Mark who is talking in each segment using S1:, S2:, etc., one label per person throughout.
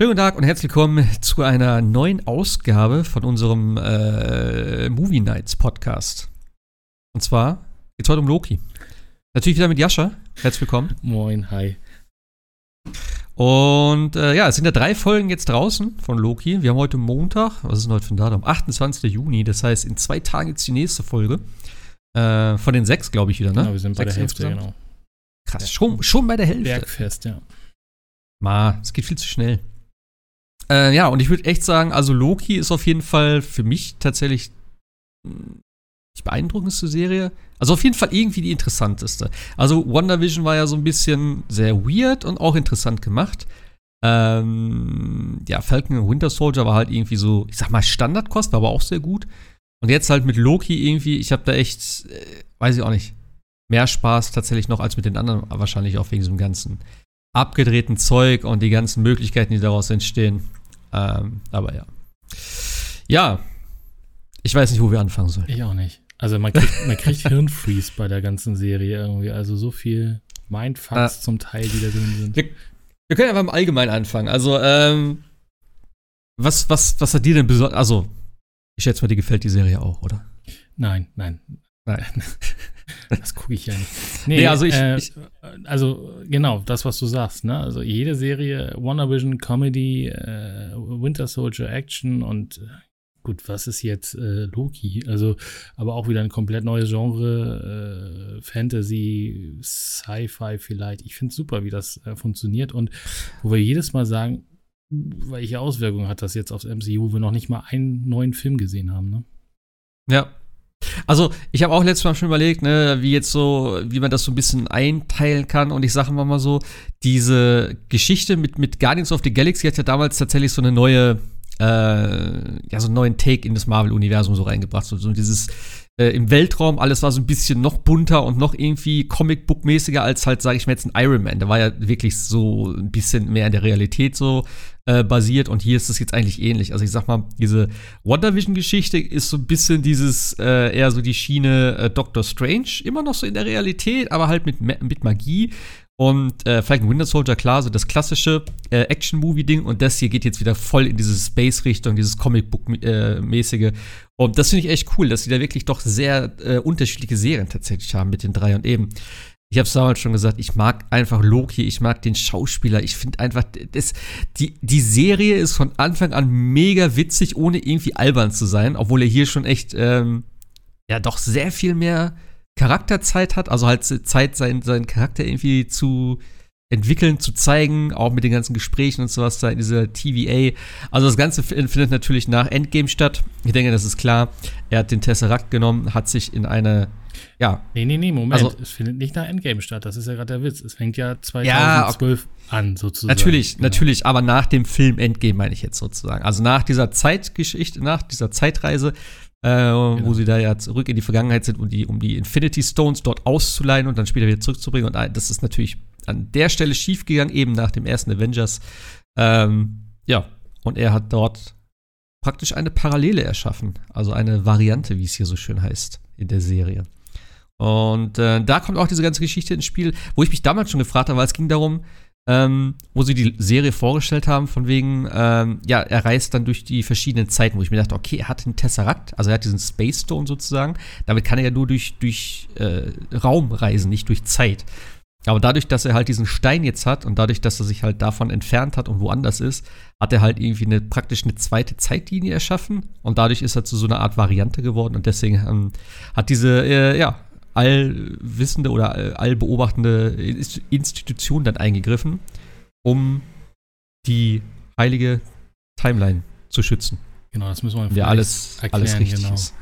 S1: Schönen guten Tag und herzlich willkommen zu einer neuen Ausgabe von unserem äh, Movie Nights Podcast. Und zwar geht es heute um Loki. Natürlich wieder mit Jascha. Herzlich willkommen.
S2: Moin, hi.
S1: Und äh, ja, es sind ja drei Folgen jetzt draußen von Loki. Wir haben heute Montag, was ist denn heute für ein Datum? 28. Juni, das heißt, in zwei Tagen jetzt die nächste Folge. Äh, von den sechs, glaube ich, wieder, ne?
S2: Genau, wir sind bei
S1: sechs
S2: der Hälfte, genau.
S1: Krass, schon, schon bei der Hälfte.
S2: Bergfest, ja.
S1: Ma, es geht viel zu schnell. Äh, ja, und ich würde echt sagen, also Loki ist auf jeden Fall für mich tatsächlich mh, die beeindruckendste Serie. Also auf jeden Fall irgendwie die interessanteste. Also WandaVision war ja so ein bisschen sehr weird und auch interessant gemacht. Ähm, ja, Falcon und Winter Soldier war halt irgendwie so, ich sag mal, Standardkost, war aber auch sehr gut. Und jetzt halt mit Loki irgendwie, ich habe da echt, äh, weiß ich auch nicht, mehr Spaß tatsächlich noch als mit den anderen, wahrscheinlich auch wegen diesem ganzen abgedrehten Zeug und die ganzen Möglichkeiten, die daraus entstehen. Ähm, aber ja. Ja. Ich weiß nicht, wo wir anfangen sollen.
S2: Ich auch nicht. Also man kriegt, man kriegt Hirnfreeze bei der ganzen Serie irgendwie. Also so viel Mindfucks
S1: Ah.
S2: zum Teil, die da drin sind.
S1: Wir, wir können einfach im Allgemeinen anfangen. Also, ähm, was, was, was hat dir denn besonders. Also, ich schätze mal, dir gefällt die Serie auch, oder?
S2: Nein, nein.
S1: Nein.
S2: Das gucke ich ja nicht.
S1: Nee, also ich-
S2: äh,
S1: ich-
S2: also genau, das, was du sagst, ne? Also jede Serie, WandaVision, Comedy, äh, Winter Soldier, Action und äh, gut, was ist jetzt äh, Loki? Also, aber auch wieder ein komplett neues Genre, äh, Fantasy, Sci-Fi vielleicht. Ich finde super, wie das äh, funktioniert und wo wir jedes Mal sagen, welche Auswirkungen hat das jetzt aufs MCU, wo wir noch nicht mal einen neuen Film gesehen haben, ne?
S1: Ja. Also, ich habe auch letztes Mal schon überlegt, ne, wie jetzt so, wie man das so ein bisschen einteilen kann. Und ich sage mal mal so, diese Geschichte mit, mit Guardians of the Galaxy hat ja damals tatsächlich so eine neue, äh, ja, so einen neuen Take in das Marvel-Universum so reingebracht. So, so dieses äh, im Weltraum, alles war so ein bisschen noch bunter und noch irgendwie Comicbook-mäßiger als halt, sage ich mal jetzt, ein Iron Man. Der war ja wirklich so ein bisschen mehr in der Realität so äh, basiert und hier ist es jetzt eigentlich ähnlich. Also ich sag mal, diese WandaVision-Geschichte ist so ein bisschen dieses, äh, eher so die Schiene äh, Doctor Strange, immer noch so in der Realität, aber halt mit, mit Magie. Und äh, Falcon Winter Soldier, klar, so das klassische äh, Action-Movie-Ding. Und das hier geht jetzt wieder voll in diese Space-Richtung, dieses Comic-Book-mäßige. Und das finde ich echt cool, dass sie da wirklich doch sehr äh, unterschiedliche Serien tatsächlich haben mit den drei. Und eben, ich habe es damals schon gesagt, ich mag einfach Loki, ich mag den Schauspieler, ich finde einfach, das, die, die Serie ist von Anfang an mega witzig, ohne irgendwie albern zu sein, obwohl er hier schon echt, ähm, ja, doch sehr viel mehr Charakterzeit hat, also halt Zeit, seinen, seinen Charakter irgendwie zu entwickeln, zu zeigen, auch mit den ganzen Gesprächen und sowas da in dieser TVA. Also das Ganze fin- findet natürlich nach Endgame statt. Ich denke, das ist klar. Er hat den Tesseract genommen, hat sich in eine, ja,
S2: Nee, nee, nee, Moment.
S1: Also-
S2: es findet nicht nach Endgame statt. Das ist ja gerade der Witz. Es fängt ja
S1: Ja,
S2: 2012 an, sozusagen.
S1: Natürlich,
S2: Genau.
S1: natürlich, aber nach dem Film Endgame meine ich jetzt sozusagen. Also nach dieser Zeitgeschichte, nach dieser Zeitreise, äh, wo sie da ja zurück in die Vergangenheit sind, um die, um die Infinity Stones dort auszuleihen und dann später wieder zurückzubringen. Und äh, das ist natürlich an der Stelle schiefgegangen, eben nach dem ersten Avengers. Ähm, ja, und er hat dort praktisch eine Parallele erschaffen, also eine Variante, wie es hier so schön heißt in der Serie. Und äh, da kommt auch diese ganze Geschichte ins Spiel, wo ich mich damals schon gefragt habe, weil es ging darum, ähm, wo sie die Serie vorgestellt haben, von wegen, ähm, ja, er reist dann durch die verschiedenen Zeiten, wo ich mir dachte, okay, er hat den Tesseract, also er hat diesen Space Stone sozusagen, damit kann er ja nur durch, durch äh, Raum reisen, nicht durch Zeit. Aber dadurch, dass er halt diesen Stein jetzt hat und dadurch, dass er sich halt davon entfernt hat und woanders ist, hat er halt irgendwie eine praktisch eine zweite Zeitlinie erschaffen. Und dadurch ist er zu so einer Art Variante geworden. Und deswegen ähm, hat diese, äh, ja, allwissende oder all- allbeobachtende Inst- Institution dann eingegriffen, um die heilige Timeline zu schützen.
S2: Genau, das müssen wir
S1: Ja, alles, alles richtig
S2: genau.
S1: ist.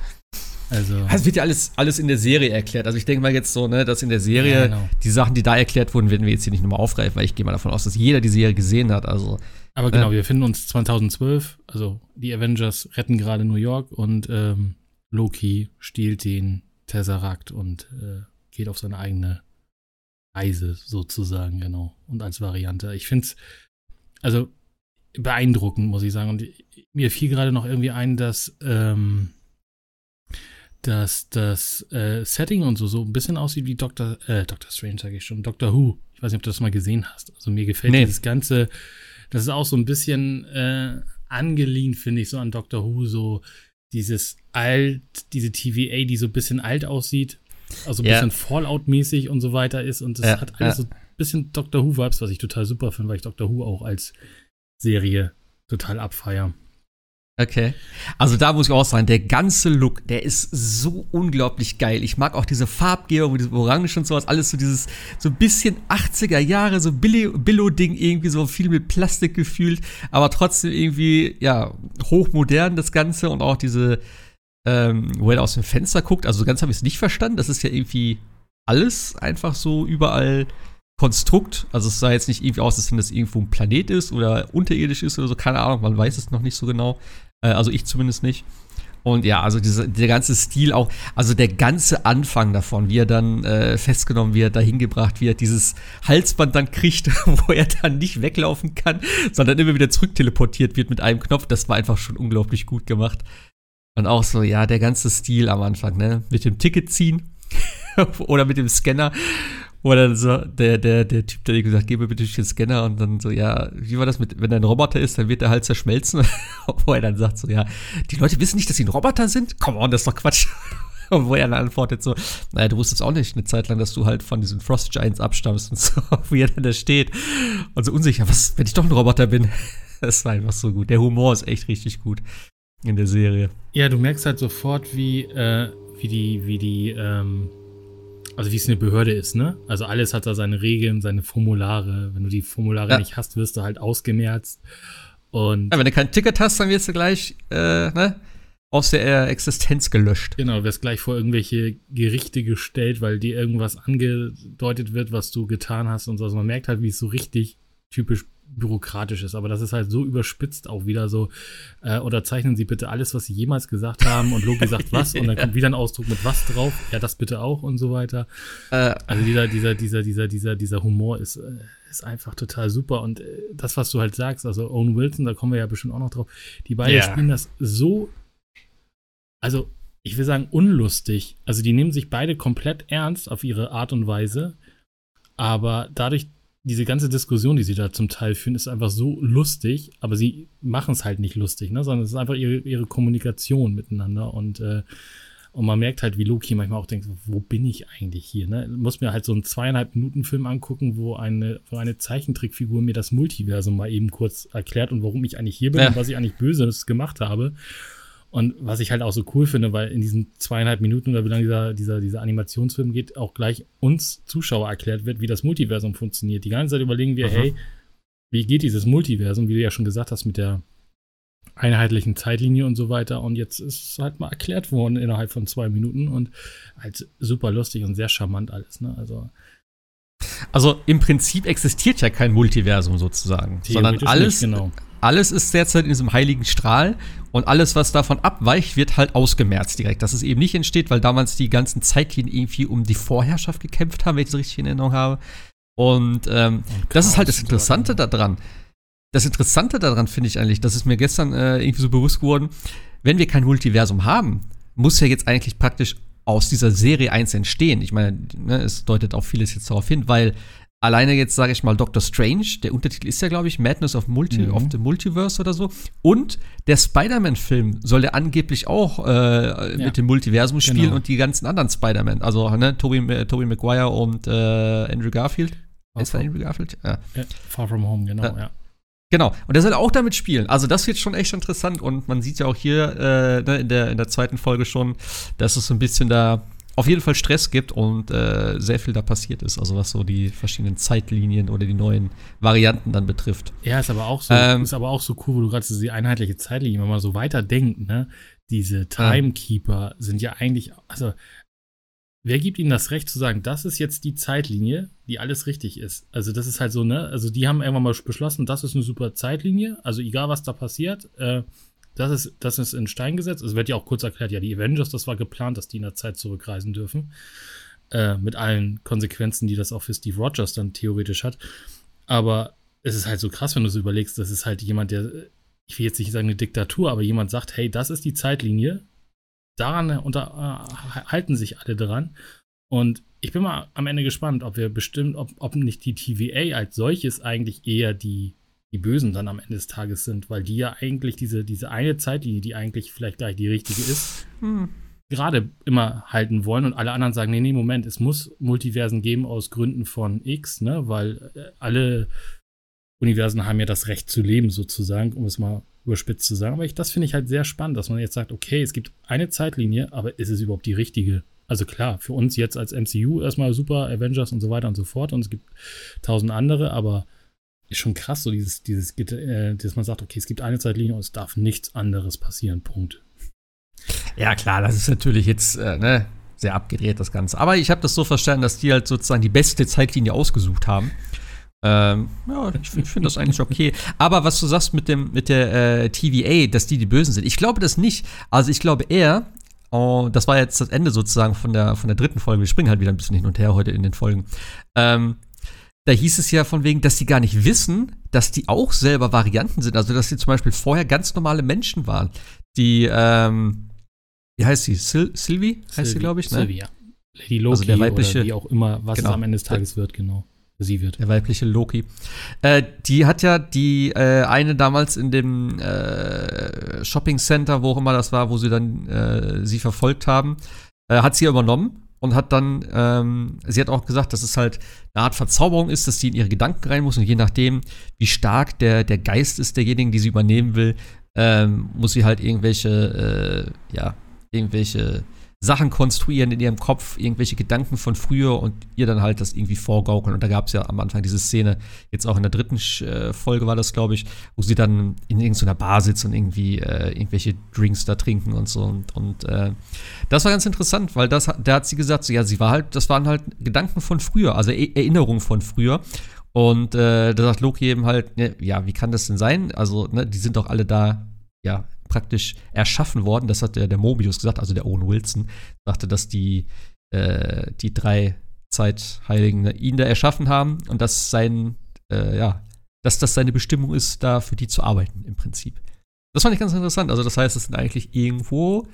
S2: Also,
S1: Es wird ja alles, alles in der Serie erklärt. Also ich denke mal jetzt so, ne, dass in der Serie
S2: Ja, genau.
S1: die Sachen, die da erklärt wurden, werden wir jetzt hier nicht nochmal aufgreifen, weil ich gehe mal davon aus, dass jeder die Serie gesehen hat. Also
S2: aber genau,
S1: äh,
S2: wir finden uns 2012, also die Avengers retten gerade New York und ähm, Loki stiehlt den Tesseract und äh, geht auf seine eigene Reise sozusagen, genau. Und als Variante. Ich finde es, also beeindruckend, muss ich sagen. Und mir fiel gerade noch irgendwie ein, dass ähm, dass das äh, Setting und so so ein bisschen aussieht wie Doctor, äh, Doctor Strange, sage ich schon, Doctor Who. Ich weiß nicht, ob du das mal gesehen hast. Also mir gefällt
S1: Nee.
S2: dieses ganze das ist auch so ein bisschen äh, angelehnt, finde ich, so an Doctor Who, so dieses alt, diese TVA, die so ein bisschen alt aussieht, also ein
S1: Ja.
S2: bisschen Fallout-mäßig und so weiter ist. Und das
S1: Ja,
S2: hat alles
S1: ja.
S2: so ein bisschen Doctor Who-Vibes, was ich total super finde, weil ich Doctor Who auch als Serie total abfeier.
S1: Okay. Also da muss ich auch sagen, der ganze Look, der ist so unglaublich geil. Ich mag auch diese Farbgebung mit diesem Orange und sowas, alles so dieses, so ein bisschen 80er Jahre, so Billo-Ding irgendwie, so viel mit Plastik gefühlt, aber trotzdem irgendwie, ja, hochmodern das Ganze und auch diese, ähm, wo er aus dem Fenster guckt, also so ganz habe ich es nicht verstanden, das ist ja irgendwie alles einfach so überall Konstrukt, also es sah jetzt nicht irgendwie aus, als wenn das irgendwo ein Planet ist oder unterirdisch ist oder so, keine Ahnung, man weiß es noch nicht so genau. Äh, also ich zumindest nicht. Und ja, also diese, der ganze Stil auch, also der ganze Anfang davon, wie er dann äh, festgenommen wird, dahin gebracht wird, dieses Halsband dann kriegt, wo er dann nicht weglaufen kann, sondern immer wieder zurückteleportiert wird mit einem Knopf, das war einfach schon unglaublich gut gemacht. Und auch so, ja, der ganze Stil am Anfang, ne? Mit dem Ticket ziehen oder mit dem Scanner. Oder so, der, der, der Typ, der gesagt, gib mir bitte den Scanner und dann so, ja, wie war das mit, wenn er ein Roboter ist, dann wird er halt zerschmelzen. Wo er dann sagt so, ja, die Leute wissen nicht, dass sie ein Roboter sind? Come on, das ist doch Quatsch. Und wo er dann antwortet so, naja, du wusstest auch nicht eine Zeit lang, dass du halt von diesen Frost Giants abstammst und so, wie er dann da steht. Und so unsicher, was, wenn ich doch ein Roboter bin? Das war einfach so gut. Der Humor ist echt richtig gut in der Serie.
S2: Ja, du merkst halt sofort, wie, äh, wie die, wie die, ähm, also wie es eine Behörde ist, ne? Also alles hat da seine Regeln, seine Formulare. Wenn du die Formulare
S1: Ja.
S2: nicht hast, wirst du halt ausgemerzt. Und
S1: Ja, wenn du kein Ticket hast, dann wirst du gleich, äh, ne, aus der Existenz gelöscht.
S2: genau, wirst gleich vor irgendwelche Gerichte gestellt, weil dir irgendwas angedeutet wird, was du getan hast und so. Also man merkt halt, wie es so richtig typisch bürokratisch ist. Aber das ist halt so überspitzt auch wieder so. Äh, oder zeichnen Sie bitte alles, was Sie jemals gesagt haben und Loki sagt was und dann kommt wieder ein Ausdruck mit was drauf. Ja, das bitte auch und so weiter.
S1: Äh,
S2: Also dieser, dieser, dieser, dieser, dieser, dieser Humor ist, äh, ist einfach total super. Und äh, das, was du halt sagst, also Owen Wilson, da kommen wir ja bestimmt auch noch drauf, die beiden
S1: Ja.
S2: spielen das so, also ich will sagen, unlustig. Also die nehmen sich beide komplett ernst auf ihre Art und Weise. Aber dadurch, diese ganze Diskussion, die sie da zum Teil führen, ist einfach so lustig, aber sie machen es halt nicht lustig, ne? sondern es ist einfach ihre, ihre Kommunikation miteinander. Und äh, und man merkt halt, wie Loki manchmal auch denkt, wo bin ich eigentlich hier? Ne? Muss mir halt so einen zweieinhalb Minuten Film angucken, wo eine, wo eine Zeichentrickfigur mir das Multiversum mal eben kurz erklärt und warum ich eigentlich hier bin
S1: Ja.
S2: und was ich eigentlich Böses gemacht habe. Und was ich halt auch so cool finde, weil in diesen zweieinhalb Minuten oder wie lange dieser, dieser, dieser Animationsfilm geht, auch gleich uns Zuschauer erklärt wird, wie das Multiversum funktioniert. Die ganze Zeit überlegen wir,
S1: Aha.
S2: hey, wie geht dieses Multiversum, wie du ja schon gesagt hast, mit der einheitlichen Zeitlinie und so weiter. Und jetzt ist es halt mal erklärt worden innerhalb von zwei Minuten und halt super lustig und sehr charmant alles. Ne? Also
S1: also im Prinzip existiert ja kein Multiversum sozusagen, sondern alles,
S2: nicht, genau.
S1: Alles ist derzeit in diesem heiligen Strahl und alles, was davon abweicht, wird halt ausgemerzt direkt. Dass es eben nicht entsteht, weil damals die ganzen Zeitlinien irgendwie um die Vorherrschaft gekämpft haben, wenn ich das richtig in Erinnerung habe. Und ähm,
S2: Und
S1: das ist halt das Interessante daran. Das Interessante daran finde ich eigentlich, das ist mir gestern äh, irgendwie so bewusst geworden, wenn wir kein Multiversum haben, muss ja jetzt eigentlich praktisch aus dieser Serie eins entstehen. Ich meine, ne, es deutet auch vieles jetzt darauf hin, weil alleine jetzt sage ich mal Doctor Strange, der Untertitel ist ja glaube ich Madness of, Multi
S2: Mhm.
S1: of the Multiverse oder so und der Spider-Man-Film soll ja angeblich auch äh, mit dem Multiversum spielen
S2: Genau.
S1: und die ganzen anderen Spider-Man, also ne, Tobey, äh, Tobey Maguire und äh, Andrew Garfield.
S2: Far
S1: Ist
S2: from,
S1: Andrew Garfield? Ja.
S2: ja, Far From Home, genau,
S1: Ja.
S2: ja.
S1: Genau, und der soll auch damit spielen. Also das wird schon echt interessant und man sieht ja auch hier äh, ne, in, der, in der zweiten Folge schon, dass es so ein bisschen da auf jeden Fall Stress gibt und äh, sehr viel da passiert ist, also was so die verschiedenen Zeitlinien oder die neuen Varianten dann betrifft.
S2: Ja, ist aber auch so,
S1: Ähm,
S2: ist aber auch so cool, wo du gerade so die einheitliche Zeitlinie, wenn man so weiter denkt, ne? Diese Timekeeper sind ja eigentlich, also wer gibt ihnen das Recht zu sagen, das ist jetzt die Zeitlinie, die alles richtig ist? Also das ist halt so, ne? Also die haben irgendwann mal beschlossen, das ist eine super Zeitlinie, also egal was da passiert, äh, das ist, das ist in Stein gesetzt. Es wird ja auch kurz erklärt, ja, die Avengers, das war geplant, dass die in der Zeit zurückreisen dürfen. Äh, mit allen Konsequenzen, die das auch für Steve Rogers dann theoretisch hat. Aber es ist halt so krass, wenn du so überlegst, das ist halt jemand, der, ich will jetzt nicht sagen eine Diktatur, aber jemand sagt, hey, das ist die Zeitlinie, daran unter, äh, halten sich alle dran. Und ich bin mal am Ende gespannt, ob wir bestimmt, ob, ob nicht die TVA als solches eigentlich eher die die Bösen dann am Ende des Tages sind, weil die ja eigentlich diese, diese eine Zeit, die, die eigentlich vielleicht gleich die richtige ist, hm. gerade immer halten wollen und alle anderen sagen, nee, nee, Moment, es muss Multiversen geben aus Gründen von X, ne, weil äh, alle Universen haben ja das Recht zu leben, sozusagen, um es mal überspitzt zu sagen. Aber ich, das finde ich halt sehr spannend, dass man jetzt sagt, okay, es gibt eine Zeitlinie, aber ist es überhaupt die richtige? Also klar, für uns jetzt als MCU erstmal super, Avengers und so weiter und so fort. Und es gibt tausend andere, aber ist schon krass, so dieses, dieses, äh, dass man sagt, okay, es gibt eine Zeitlinie und es darf nichts anderes passieren. Punkt.
S1: Ja, klar, das ist natürlich jetzt äh, ne, sehr abgedreht, das Ganze. Aber ich habe das so verstanden, dass die halt sozusagen die beste Zeitlinie ausgesucht haben. Ähm, ja, ich, finde das eigentlich okay. Aber was du sagst mit dem mit der äh, TVA, dass die die Bösen sind, ich glaube das nicht. Also ich glaube eher, oh, das war jetzt das Ende sozusagen von der von der dritten Folge. Wir springen halt wieder ein bisschen hin und her heute in den Folgen. Ähm, da hieß es ja von wegen, dass sie gar nicht wissen, dass die auch selber Varianten sind. Also dass sie zum Beispiel vorher ganz normale Menschen waren, die ähm, wie heißt sie? Sil Sylvie heißt sie, glaube ich,
S2: ne? Sylvie, ja. Lady Loki also der weibliche, oder wie auch immer, was genau, es am Ende des Tages wird, genau sie wird.
S1: Der weibliche Loki. Äh, die hat ja die äh, eine damals in dem äh, Shopping Center, wo auch immer das war, wo sie dann äh, sie verfolgt haben, äh, hat sie übernommen und hat dann, ähm, sie hat auch gesagt, dass es halt eine Art Verzauberung ist, dass sie in ihre Gedanken rein muss und je nachdem, wie stark der, der Geist ist derjenigen, die sie übernehmen will, ähm, muss sie halt irgendwelche, äh, ja, irgendwelche Sachen konstruieren in ihrem Kopf, irgendwelche Gedanken von früher und ihr dann halt das irgendwie vorgaukeln. Und da gab es ja am Anfang diese Szene, jetzt auch in der dritten äh, Folge war das, glaube ich, wo sie dann in irgendeiner Bar sitzt und irgendwie äh, irgendwelche Drinks da trinken und so. Und, und äh, das war ganz interessant, weil das, da hat sie gesagt, so, ja, sie war halt, das waren halt Gedanken von früher, also e Erinnerungen von früher. Und äh, da sagt Loki eben halt, ne, ja, wie kann das denn sein? Also, ne, die sind doch alle da, ja, praktisch erschaffen worden. Das hat der, der Mobius gesagt, also der Owen Wilson, sagte, dass die, äh, die drei Zeitheiligen ihn da erschaffen haben und dass sein, äh, ja, dass das seine Bestimmung ist, da für die zu arbeiten, im Prinzip. Das fand ich ganz interessant. Also, das heißt, es sind eigentlich irgendwo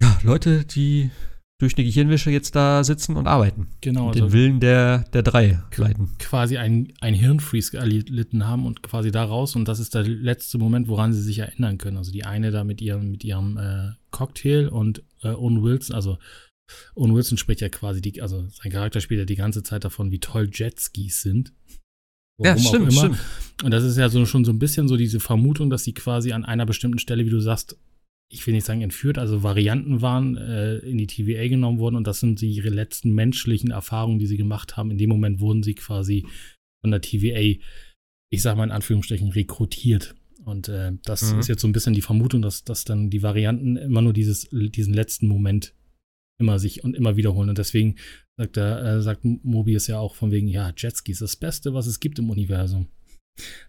S1: ja, Leute, die durch eine Gehirnwäsche jetzt da sitzen und arbeiten.
S2: Genau.
S1: Und den also Willen der, der drei leiten.
S2: Quasi ein, ein Hirnfreeze erlitten haben und quasi da raus. Und das ist der letzte Moment, woran sie sich erinnern können. Also die eine da mit ihrem, mit ihrem äh, Cocktail und äh, Owen Wilson, also Owen Wilson spricht ja quasi, die, also sein Charakter spielt ja die ganze Zeit davon, wie toll Jetskis sind.
S1: Warum ja, stimmt, stimmt.
S2: Und das ist ja so, schon so ein bisschen so diese Vermutung, dass sie quasi an einer bestimmten Stelle, wie du sagst, ich will nicht sagen entführt, also Varianten waren, äh, in die TVA genommen worden und das sind sie ihre letzten menschlichen Erfahrungen, die sie gemacht haben. In dem Moment wurden sie quasi von der TVA, ich sag mal in Anführungsstrichen, rekrutiert. Und äh, das mhm. ist jetzt so ein bisschen die Vermutung, dass, dass dann die Varianten immer nur dieses, diesen letzten Moment immer sich und immer wiederholen. Und deswegen sagt er, äh, sagt Mobius ja auch von wegen, ja, Jetski ist das Beste, was es gibt im Universum.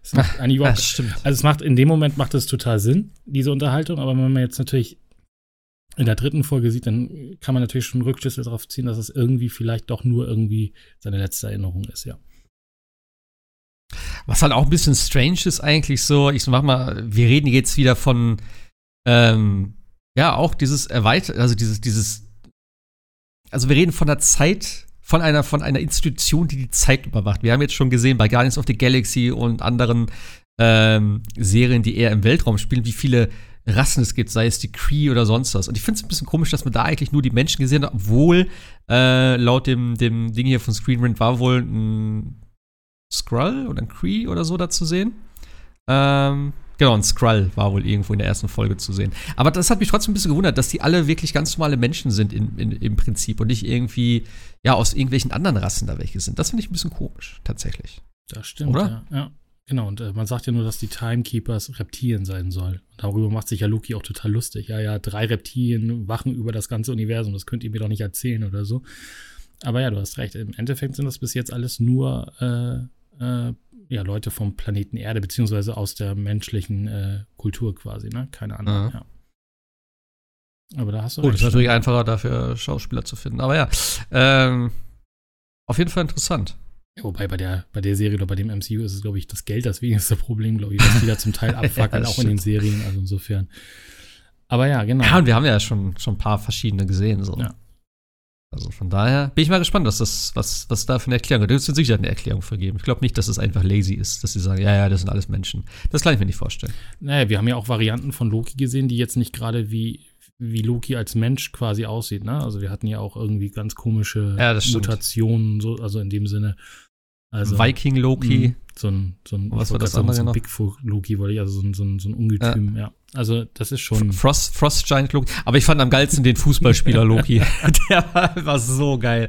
S2: Das macht eigentlich überhaupt, das stimmt. Also es macht in dem Moment macht es total Sinn, diese Unterhaltung, aber wenn man jetzt natürlich in der dritten Folge sieht, dann kann man natürlich schon Rückschlüsse darauf ziehen, dass es irgendwie vielleicht doch nur irgendwie seine letzte Erinnerung ist, ja.
S1: Was halt auch ein bisschen strange ist eigentlich so, ich mach mal, wir reden jetzt wieder von ähm, ja, auch dieses erweitert, also dieses, dieses, also wir reden von der Zeit von einer, von einer Institution, die die Zeit überwacht. Wir haben jetzt schon gesehen bei Guardians of the Galaxy und anderen ähm, Serien, die eher im Weltraum spielen, wie viele Rassen es gibt, sei es die Cree oder sonst was. Und ich finde es ein bisschen komisch, dass man da eigentlich nur die Menschen gesehen hat, obwohl äh, laut dem, dem Ding hier von Screenrant war wohl ein Skrull oder ein Cree oder so da zu sehen. Ähm, Genau, ein Skrull war wohl irgendwo in der ersten Folge zu sehen. Aber das hat mich trotzdem ein bisschen gewundert, dass die alle wirklich ganz normale Menschen sind in, in, im Prinzip und nicht irgendwie, ja, aus irgendwelchen anderen Rassen da welche sind. Das finde ich ein bisschen komisch, tatsächlich.
S2: Das stimmt, Oder? ja. ja. Genau, und äh, man sagt ja nur, dass die Timekeepers Reptilien sein sollen. Und darüber macht sich ja Loki auch total lustig. Ja, ja, drei Reptilien wachen über das ganze Universum, das könnt ihr mir doch nicht erzählen oder so. Aber ja, du hast recht. Im Endeffekt sind das bis jetzt alles nur äh, äh, ja, Leute vom Planeten Erde, beziehungsweise aus der menschlichen äh, Kultur quasi, ne? Keine Ahnung, mhm. ja.
S1: Aber da hast du. Gut, ist natürlich einfacher, dafür Schauspieler zu finden. Aber ja, ähm, auf jeden Fall interessant.
S2: Ja, wobei bei der, bei der Serie oder bei dem MCU ist es, glaube ich, das Geld das wenigste Problem, glaube ich, dass die da zum Teil abfackeln, ja, auch in den Serien, also insofern. Aber ja, genau.
S1: Ja, und wir haben ja schon, schon ein paar verschiedene gesehen, so. Ja. Also von daher bin ich mal gespannt, was das, was, was da für eine Erklärung gibt. Da wird sicher eine Erklärung für geben. Ich glaube nicht, dass es einfach lazy ist, dass sie sagen, ja, ja, das sind alles Menschen. Das kann ich mir nicht vorstellen.
S2: Naja, wir haben ja auch Varianten von Loki gesehen, die jetzt nicht gerade wie, wie Loki als Mensch quasi aussieht, ne? Also wir hatten ja auch irgendwie ganz komische
S1: Ja,
S2: Mutationen, so, also in dem Sinne. Also,
S1: Viking Loki.
S2: mh, So ein, so ein,
S1: Was war das andere
S2: so ein
S1: noch?
S2: Bigfoot-Loki, wollte ich, also so ein, so ein, so ein Ungetüm, ja. Also das ist schon.
S1: Frost, Frost Giant Loki. Aber ich fand am geilsten den Fußballspieler Loki. Der war, war so geil.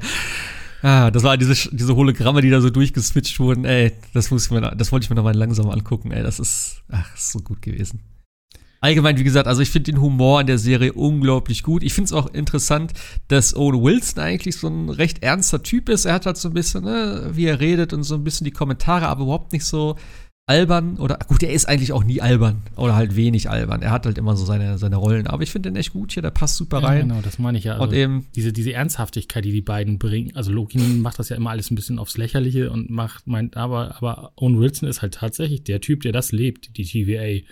S1: Ah, das war diese, diese Hologramme, die da so durchgeswitcht wurden. Ey, das, muss ich mir, das wollte ich mir noch mal langsam angucken. Ey, das ist, ach, ist so gut gewesen. Allgemein, wie gesagt, also ich finde den Humor in der Serie unglaublich gut. Ich finde es auch interessant, dass Owen Wilson eigentlich so ein recht ernster Typ ist. Er hat halt so ein bisschen, ne, wie er redet und so ein bisschen die Kommentare, aber überhaupt nicht so albern. Oder gut, er ist eigentlich auch nie albern. Oder halt wenig albern. Er hat halt immer so seine, seine Rollen. Aber ich finde den echt gut hier, der passt super
S2: Ja,
S1: rein.
S2: genau, das meine ich ja. Also
S1: Und eben,
S2: diese, diese Ernsthaftigkeit, die die beiden bringen. Also Loki macht das ja immer alles ein bisschen aufs Lächerliche und macht, meint, aber, aber Owen Wilson ist halt tatsächlich der Typ, der das lebt, die TVA.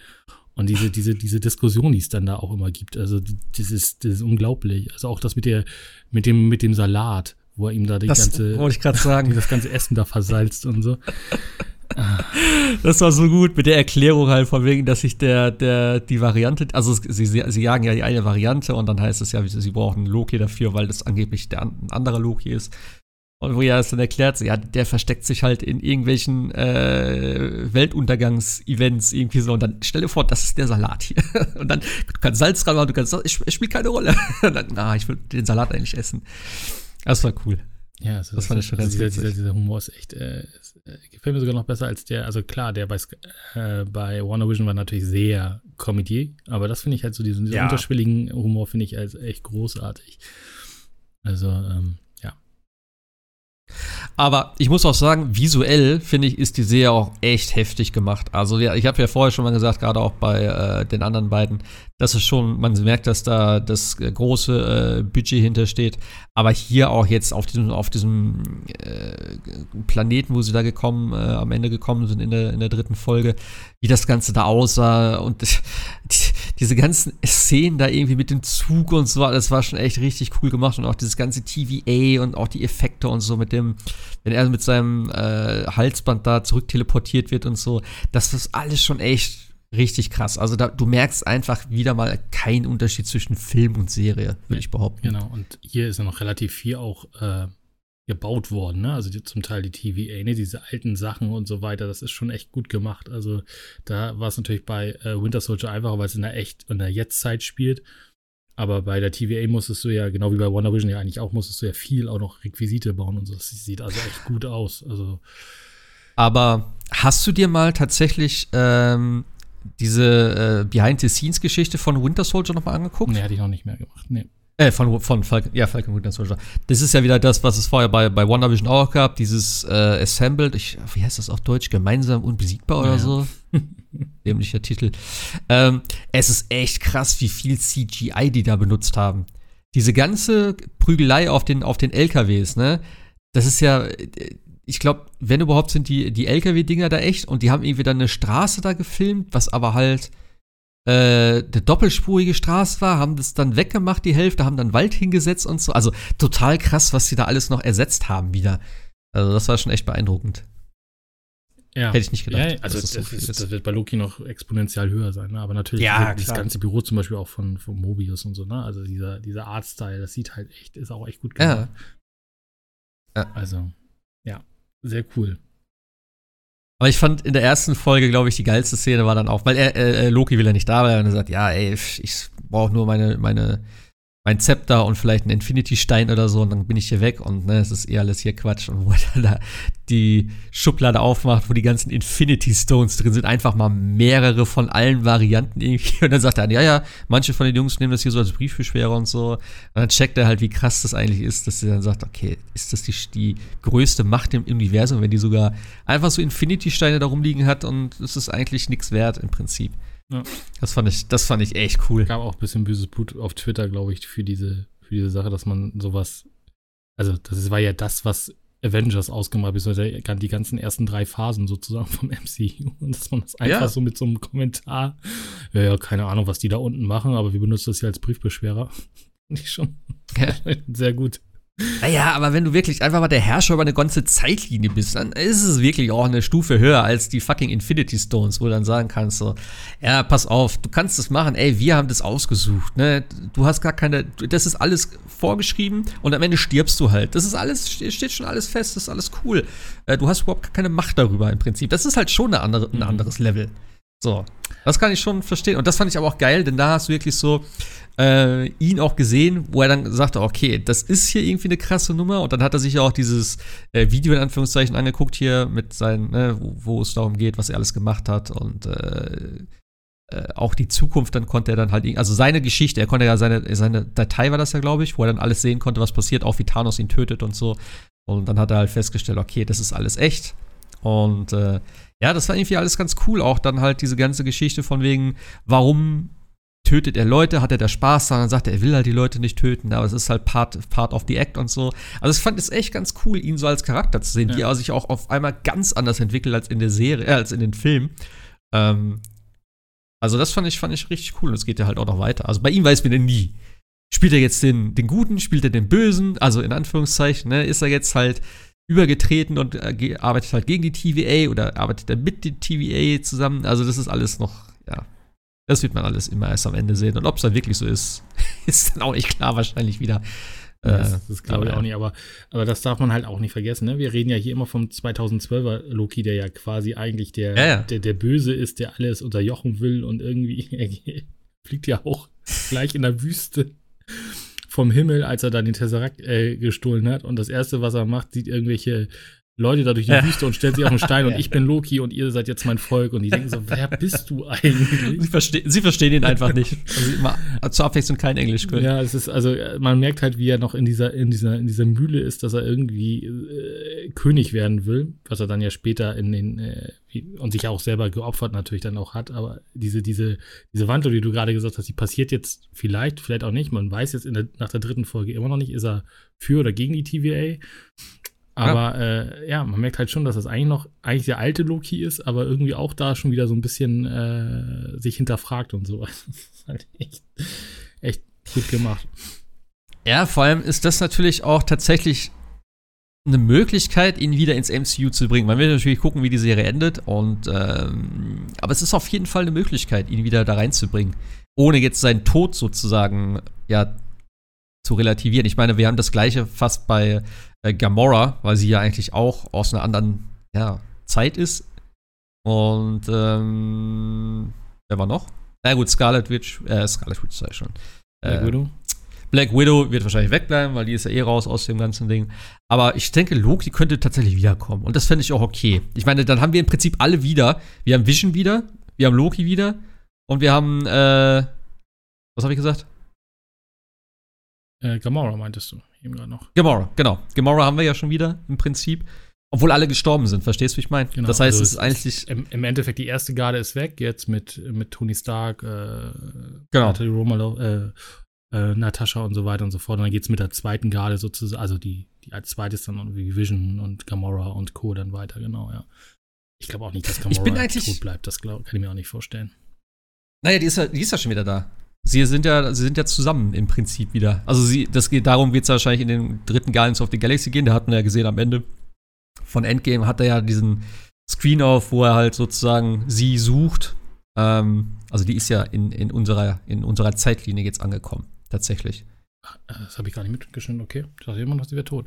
S2: Und diese, diese, diese Diskussion, die es dann da auch immer gibt, also das ist, das ist unglaublich. Also auch das mit der, mit dem, mit dem Salat, wo er ihm da die
S1: das
S2: ganze,
S1: wollte ich gerade sagen.
S2: das ganze Essen da versalzt und so.
S1: Das war so gut mit der Erklärung halt von wegen, dass sich der, der, die Variante, also sie, sie, sie jagen ja die eine Variante und dann heißt es ja, sie brauchen einen Loki dafür, weil das angeblich der ein anderer Loki ist. Und wo er es dann erklärt, ja, der versteckt sich halt in irgendwelchen äh, Weltuntergangs-Events irgendwie so. Und dann stell dir vor, das ist der Salat hier. Und dann, du kannst Salz dran machen, du kannst, es es spielt keine Rolle. Und dann, na, ich will den Salat eigentlich essen. Das war cool.
S2: Ja, also
S1: Das fand ich schon
S2: also dieser, dieser, dieser Humor ist echt, äh, ist, äh, gefällt mir sogar noch besser als der, also klar, der bei, äh, bei Warner Vision war natürlich sehr Comedy, aber das finde ich halt so, diesen, diesen
S1: Ja.
S2: unterschwelligen Humor finde ich als echt großartig. Also, ähm, ja.
S1: Aber ich muss auch sagen, visuell finde ich, ist die Serie auch echt heftig gemacht. Also ja, ich habe ja vorher schon mal gesagt, gerade auch bei äh, den anderen beiden, dass es schon, man merkt, dass da das äh, große äh, Budget hintersteht. Aber hier auch jetzt auf diesem, auf diesem äh, Planeten, wo sie da gekommen, äh, am Ende gekommen sind in der, in der dritten Folge, wie das Ganze da aussah und die, diese ganzen Szenen da irgendwie mit dem Zug und so, das war schon echt richtig cool gemacht und auch dieses ganze TVA und auch die Effekte und so mit dem, wenn er mit seinem äh, Halsband da zurückteleportiert wird und so, das ist alles schon echt richtig krass. Also da, du merkst einfach wieder mal keinen Unterschied zwischen Film und Serie, würde ich behaupten.
S2: Genau, und hier ist ja noch relativ viel auch äh, gebaut worden, ne? Also die, zum Teil die TVA, ne? Diese alten Sachen und so weiter, das ist schon echt gut gemacht. Also da war es natürlich bei äh, Winter Soldier einfacher, weil es in der echt in der Jetztzeit spielt. Aber bei der TVA musstest du ja, genau wie bei Wonder Vision ja eigentlich auch, musstest du ja viel auch noch Requisite bauen und so. Das sieht also echt gut aus. Also
S1: Aber hast du dir mal tatsächlich ähm, diese äh, Behind-the-Scenes-Geschichte von Winter Soldier noch mal angeguckt?
S2: nee, hatte ich noch nicht mehr gemacht. Nee.
S1: Äh, von, von Falcon, ja, Falcon Winter Soldier. Das ist ja wieder das, was es vorher bei, bei WandaVision auch gab, dieses äh, Assembled, ich, wie heißt das auf Deutsch? Gemeinsam unbesiegbar oder
S2: Ja.
S1: so? Dämlicher Titel. Ähm, es ist echt krass, wie viel CGI die da benutzt haben. Diese ganze Prügelei auf den, auf den LKWs, ne? Das ist ja, äh, ich glaube, wenn überhaupt sind die, die LKW-Dinger da echt und die haben irgendwie dann eine Straße da gefilmt, was aber halt äh, eine doppelspurige Straße war, haben das dann weggemacht, die Hälfte, haben dann Wald hingesetzt und so. Also total krass, was sie da alles noch ersetzt haben wieder. Also das war schon echt beeindruckend.
S2: Ja.
S1: Hätte ich nicht gedacht.
S2: Ja, also
S1: dass
S2: das,
S1: das so
S2: ist,
S1: ist.
S2: das wird bei Loki noch exponentiell höher sein, ne? aber natürlich
S1: Ja,
S2: das ganze Büro zum Beispiel auch von, von Mobius und so, ne? Also dieser, dieser Artstyle, das sieht halt echt, ist auch echt gut
S1: Ja.
S2: gemacht.
S1: Ja.
S2: Also, ja, sehr cool.
S1: Aber ich fand in der ersten Folge, glaube ich, die geilste Szene war dann auch, weil er, äh, Loki will ja nicht da und er sagt, ja, ey, ich brauche nur meine, meine, mein Zepter und vielleicht einen Infinity-Stein oder so und dann bin ich hier weg und ne, es ist eh alles hier Quatsch. Und wo er da die Schublade aufmacht, wo die ganzen Infinity Stones drin sind, einfach mal mehrere von allen Varianten irgendwie. Und dann sagt er, ja, ja, manche von den Jungs nehmen das hier so als Briefbeschwerer und so. Und dann checkt er halt, wie krass das eigentlich ist, dass er dann sagt, okay, ist das die, die größte Macht im Universum, wenn die sogar einfach so Infinity-Steine da rumliegen hat und es ist eigentlich nichts wert im Prinzip.
S2: Ja.
S1: Das fand ich, das fand ich echt cool.
S2: Gab auch ein bisschen böses Blut auf Twitter, glaube ich, für diese, für diese Sache, dass man sowas, also das war ja das, was Avengers ausgemacht hat, beziehungsweise die ganzen ersten drei Phasen sozusagen vom MCU. Und dass man das einfach
S1: Ja.
S2: so mit so einem Kommentar, ja, ja, keine Ahnung, was die da unten machen, aber wir benutzen das ja als Briefbeschwerer. Nicht schon.
S1: Ja.
S2: Sehr gut.
S1: Naja, aber wenn du wirklich einfach mal der Herrscher über eine ganze Zeitlinie bist, dann ist es wirklich auch eine Stufe höher als die fucking Infinity Stones, wo du dann sagen kannst, so, ja, pass auf, du kannst das machen, ey, wir haben das ausgesucht, ne? Du hast gar keine, das ist alles vorgeschrieben und am Ende stirbst du halt. Das ist alles, steht schon alles fest, das ist alles cool. Äh, du hast überhaupt keine Macht darüber im Prinzip. Das ist halt schon eine andere, ein mhm. anderes Level. So, das kann ich schon verstehen. Und das fand ich aber auch geil, denn da hast du wirklich so, äh, ihn auch gesehen, wo er dann sagte, okay, das ist hier irgendwie eine krasse Nummer. Und dann hat er sich auch dieses äh, Video in Anführungszeichen angeguckt hier mit seinen, ne, wo, wo, es darum geht, was er alles gemacht hat und äh, äh, auch die Zukunft, dann konnte er dann halt, also seine Geschichte, er konnte ja seine, seine Datei war das ja, glaube ich, wo er dann alles sehen konnte, was passiert, auch wie Thanos ihn tötet und so. Und dann hat er halt festgestellt, okay, das ist alles echt. Und äh, ja, das war irgendwie alles ganz cool. Auch dann halt diese ganze Geschichte von wegen, warum tötet er Leute, hat er da Spaß daran, sagt er, er will halt die Leute nicht töten, aber es ist halt Part, part of the Act und so. Also ich fand es echt ganz cool, ihn so als Charakter zu sehen, ja. wie er sich auch auf einmal ganz anders entwickelt als in der Serie, äh, als in den Film. Ähm, also das fand ich, fand ich richtig cool und es geht ja halt auch noch weiter. Also bei ihm weiß man ja nie. Spielt er jetzt den, den Guten, spielt er den Bösen, also in Anführungszeichen, ne, ist er jetzt halt übergetreten und äh, arbeitet halt gegen die TVA oder arbeitet er mit der TVA zusammen. Also das ist alles noch, ja, das wird man alles immer erst am Ende sehen. Und ob es dann wirklich so ist, ist dann auch nicht klar, wahrscheinlich wieder.
S2: Das, äh, das glaube ich auch nicht, aber, aber das darf man halt auch nicht vergessen. Ne? Wir reden ja hier immer vom 2012er Loki, der ja quasi eigentlich der, ja, ja. Der, der Böse ist, der alles unterjochen will und irgendwie fliegt ja auch gleich in der Wüste vom Himmel, als er dann den Tesseract äh, gestohlen hat. Und das Erste, was er macht, sieht irgendwelche Leute da durch die Wüste und stellt sich auf einen Stein und ich bin Loki und ihr seid jetzt mein Volk. Und die denken so, wer bist du eigentlich?
S1: Sie, verste sie verstehen ihn einfach nicht. Also immer zur Abwechslung kein Englisch
S2: können. Ja, es ist, also man merkt halt, wie er noch in dieser, in dieser, in dieser Mühle ist, dass er irgendwie äh, König werden will, was er dann ja später in den, äh, und sich auch selber geopfert natürlich dann auch hat. Aber diese, diese, diese Wandlung, die du gerade gesagt hast, die passiert jetzt vielleicht, vielleicht auch nicht. Man weiß jetzt der, nach der dritten Folge immer noch nicht, ist er für oder gegen die TVA. Aber ja. Äh, ja, man merkt halt schon, dass das eigentlich noch eigentlich der alte Loki ist, aber irgendwie auch da schon wieder so ein bisschen äh, sich hinterfragt und sowas. Das ist halt echt, echt gut gemacht.
S1: Ja, vor allem ist das natürlich auch tatsächlich eine Möglichkeit, ihn wieder ins MCU zu bringen. Man will natürlich gucken, wie die Serie endet. Und ähm, aber es ist auf jeden Fall eine Möglichkeit, ihn wieder da reinzubringen, ohne jetzt seinen Tod sozusagen ja zu relativieren. Ich meine, wir haben das gleiche fast bei äh, Gamora, weil sie ja eigentlich auch aus einer anderen ja, Zeit ist. Und ähm, wer war noch? Na gut, Scarlet Witch, äh, Scarlet Witch sei schon. Black äh, Widow. Black Widow wird wahrscheinlich wegbleiben, weil die ist ja eh raus aus dem ganzen Ding. Aber ich denke, Loki könnte tatsächlich wiederkommen. Und das fände ich auch okay. Ich meine, dann haben wir im Prinzip alle wieder. Wir haben Vision wieder, wir haben Loki wieder und wir haben, äh, was habe ich gesagt?
S2: Äh, Gamora meintest du eben gerade noch.
S1: Gamora, genau. Gamora haben wir ja schon wieder im Prinzip. Obwohl alle gestorben sind, verstehst du, wie ich meine?
S2: Genau, das heißt, also es ist eigentlich. Im, Im, Endeffekt, die erste Garde ist weg, jetzt mit, mit Tony Stark, äh, genau. Natalie Romalo, äh, äh, Natascha und so weiter und so fort. Und dann geht es mit der zweiten Garde sozusagen, also die, die als zweites dann irgendwie Vision und Gamora und Co. dann weiter, genau, ja. Ich glaube auch nicht, dass
S1: Gamora
S2: tot bleibt, das glaub, kann ich mir auch nicht vorstellen.
S1: Naja, die ist ja, die ist ja schon wieder da. Sie sind ja, sie sind ja zusammen im Prinzip wieder. Also sie, das geht darum, wird es wahrscheinlich in den dritten Guardians of the Galaxy gehen. Da hatten wir ja gesehen am Ende von Endgame hat er ja diesen Screen auf, wo er halt sozusagen sie sucht. Ähm, also die ist ja in, in, unserer, in unserer Zeitlinie jetzt angekommen, tatsächlich.
S2: Das habe ich gar nicht mitgeschnitten, okay. Ich dachte immer noch, sie wäre tot.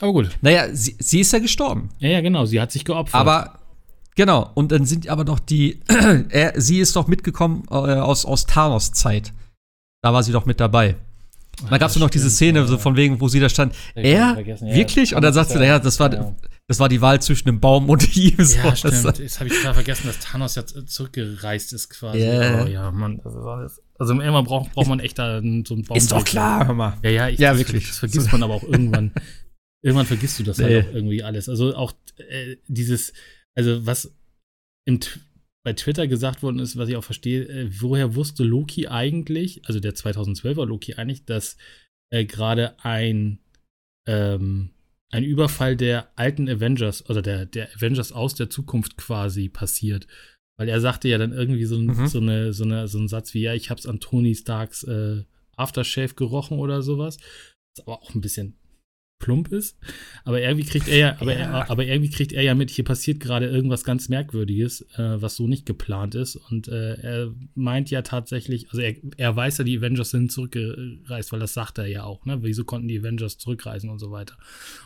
S2: Aber gut.
S1: Naja, sie, sie ist ja gestorben.
S2: Ja, ja, genau. Sie hat sich geopfert.
S1: Aber Genau, und dann sind aber noch die, er, sie ist doch mitgekommen äh, aus, aus Thanos Zeit. Da war sie doch mit dabei. Ach, da gab es noch diese Szene, ja. so von wegen, wo sie da stand. Er? Ja, wirklich? Und dann sagt sie, naja, das war, ja. das war die Wahl zwischen dem Baum und ihm.
S2: So. Ja, stimmt. Jetzt habe ich total vergessen, dass Thanos jetzt zurückgereist ist quasi. Yeah. Oh, ja, Mann, das ist alles. Also irgendwann braucht, braucht man echt da so einen
S1: Baum. Ist doch klar, hör mal.
S2: Ja, ja, ich, ja das, wirklich. Das vergisst man aber auch irgendwann. irgendwann vergisst du das nee. halt auch irgendwie alles. Also auch äh, dieses also was im, bei Twitter gesagt worden ist, was ich auch verstehe, äh, woher wusste Loki eigentlich, also der 2012er Loki eigentlich, dass äh, gerade ein, ähm, ein Überfall der alten Avengers oder der, der Avengers aus der Zukunft quasi passiert. Weil er sagte ja dann irgendwie so, mhm. so, eine, so, eine, so einen Satz wie, ja, ich hab's an Tony Starks äh, Aftershave gerochen oder sowas. Was aber auch ein bisschen plump ist. Aber irgendwie kriegt er ja, aber, Er, aber irgendwie kriegt er ja mit, hier passiert gerade irgendwas ganz Merkwürdiges, äh, was so nicht geplant ist. Und äh, er meint ja tatsächlich, also er, er weiß ja, die Avengers sind zurückgereist, weil das sagt er ja auch, ne? Wieso konnten die Avengers zurückreisen und so weiter.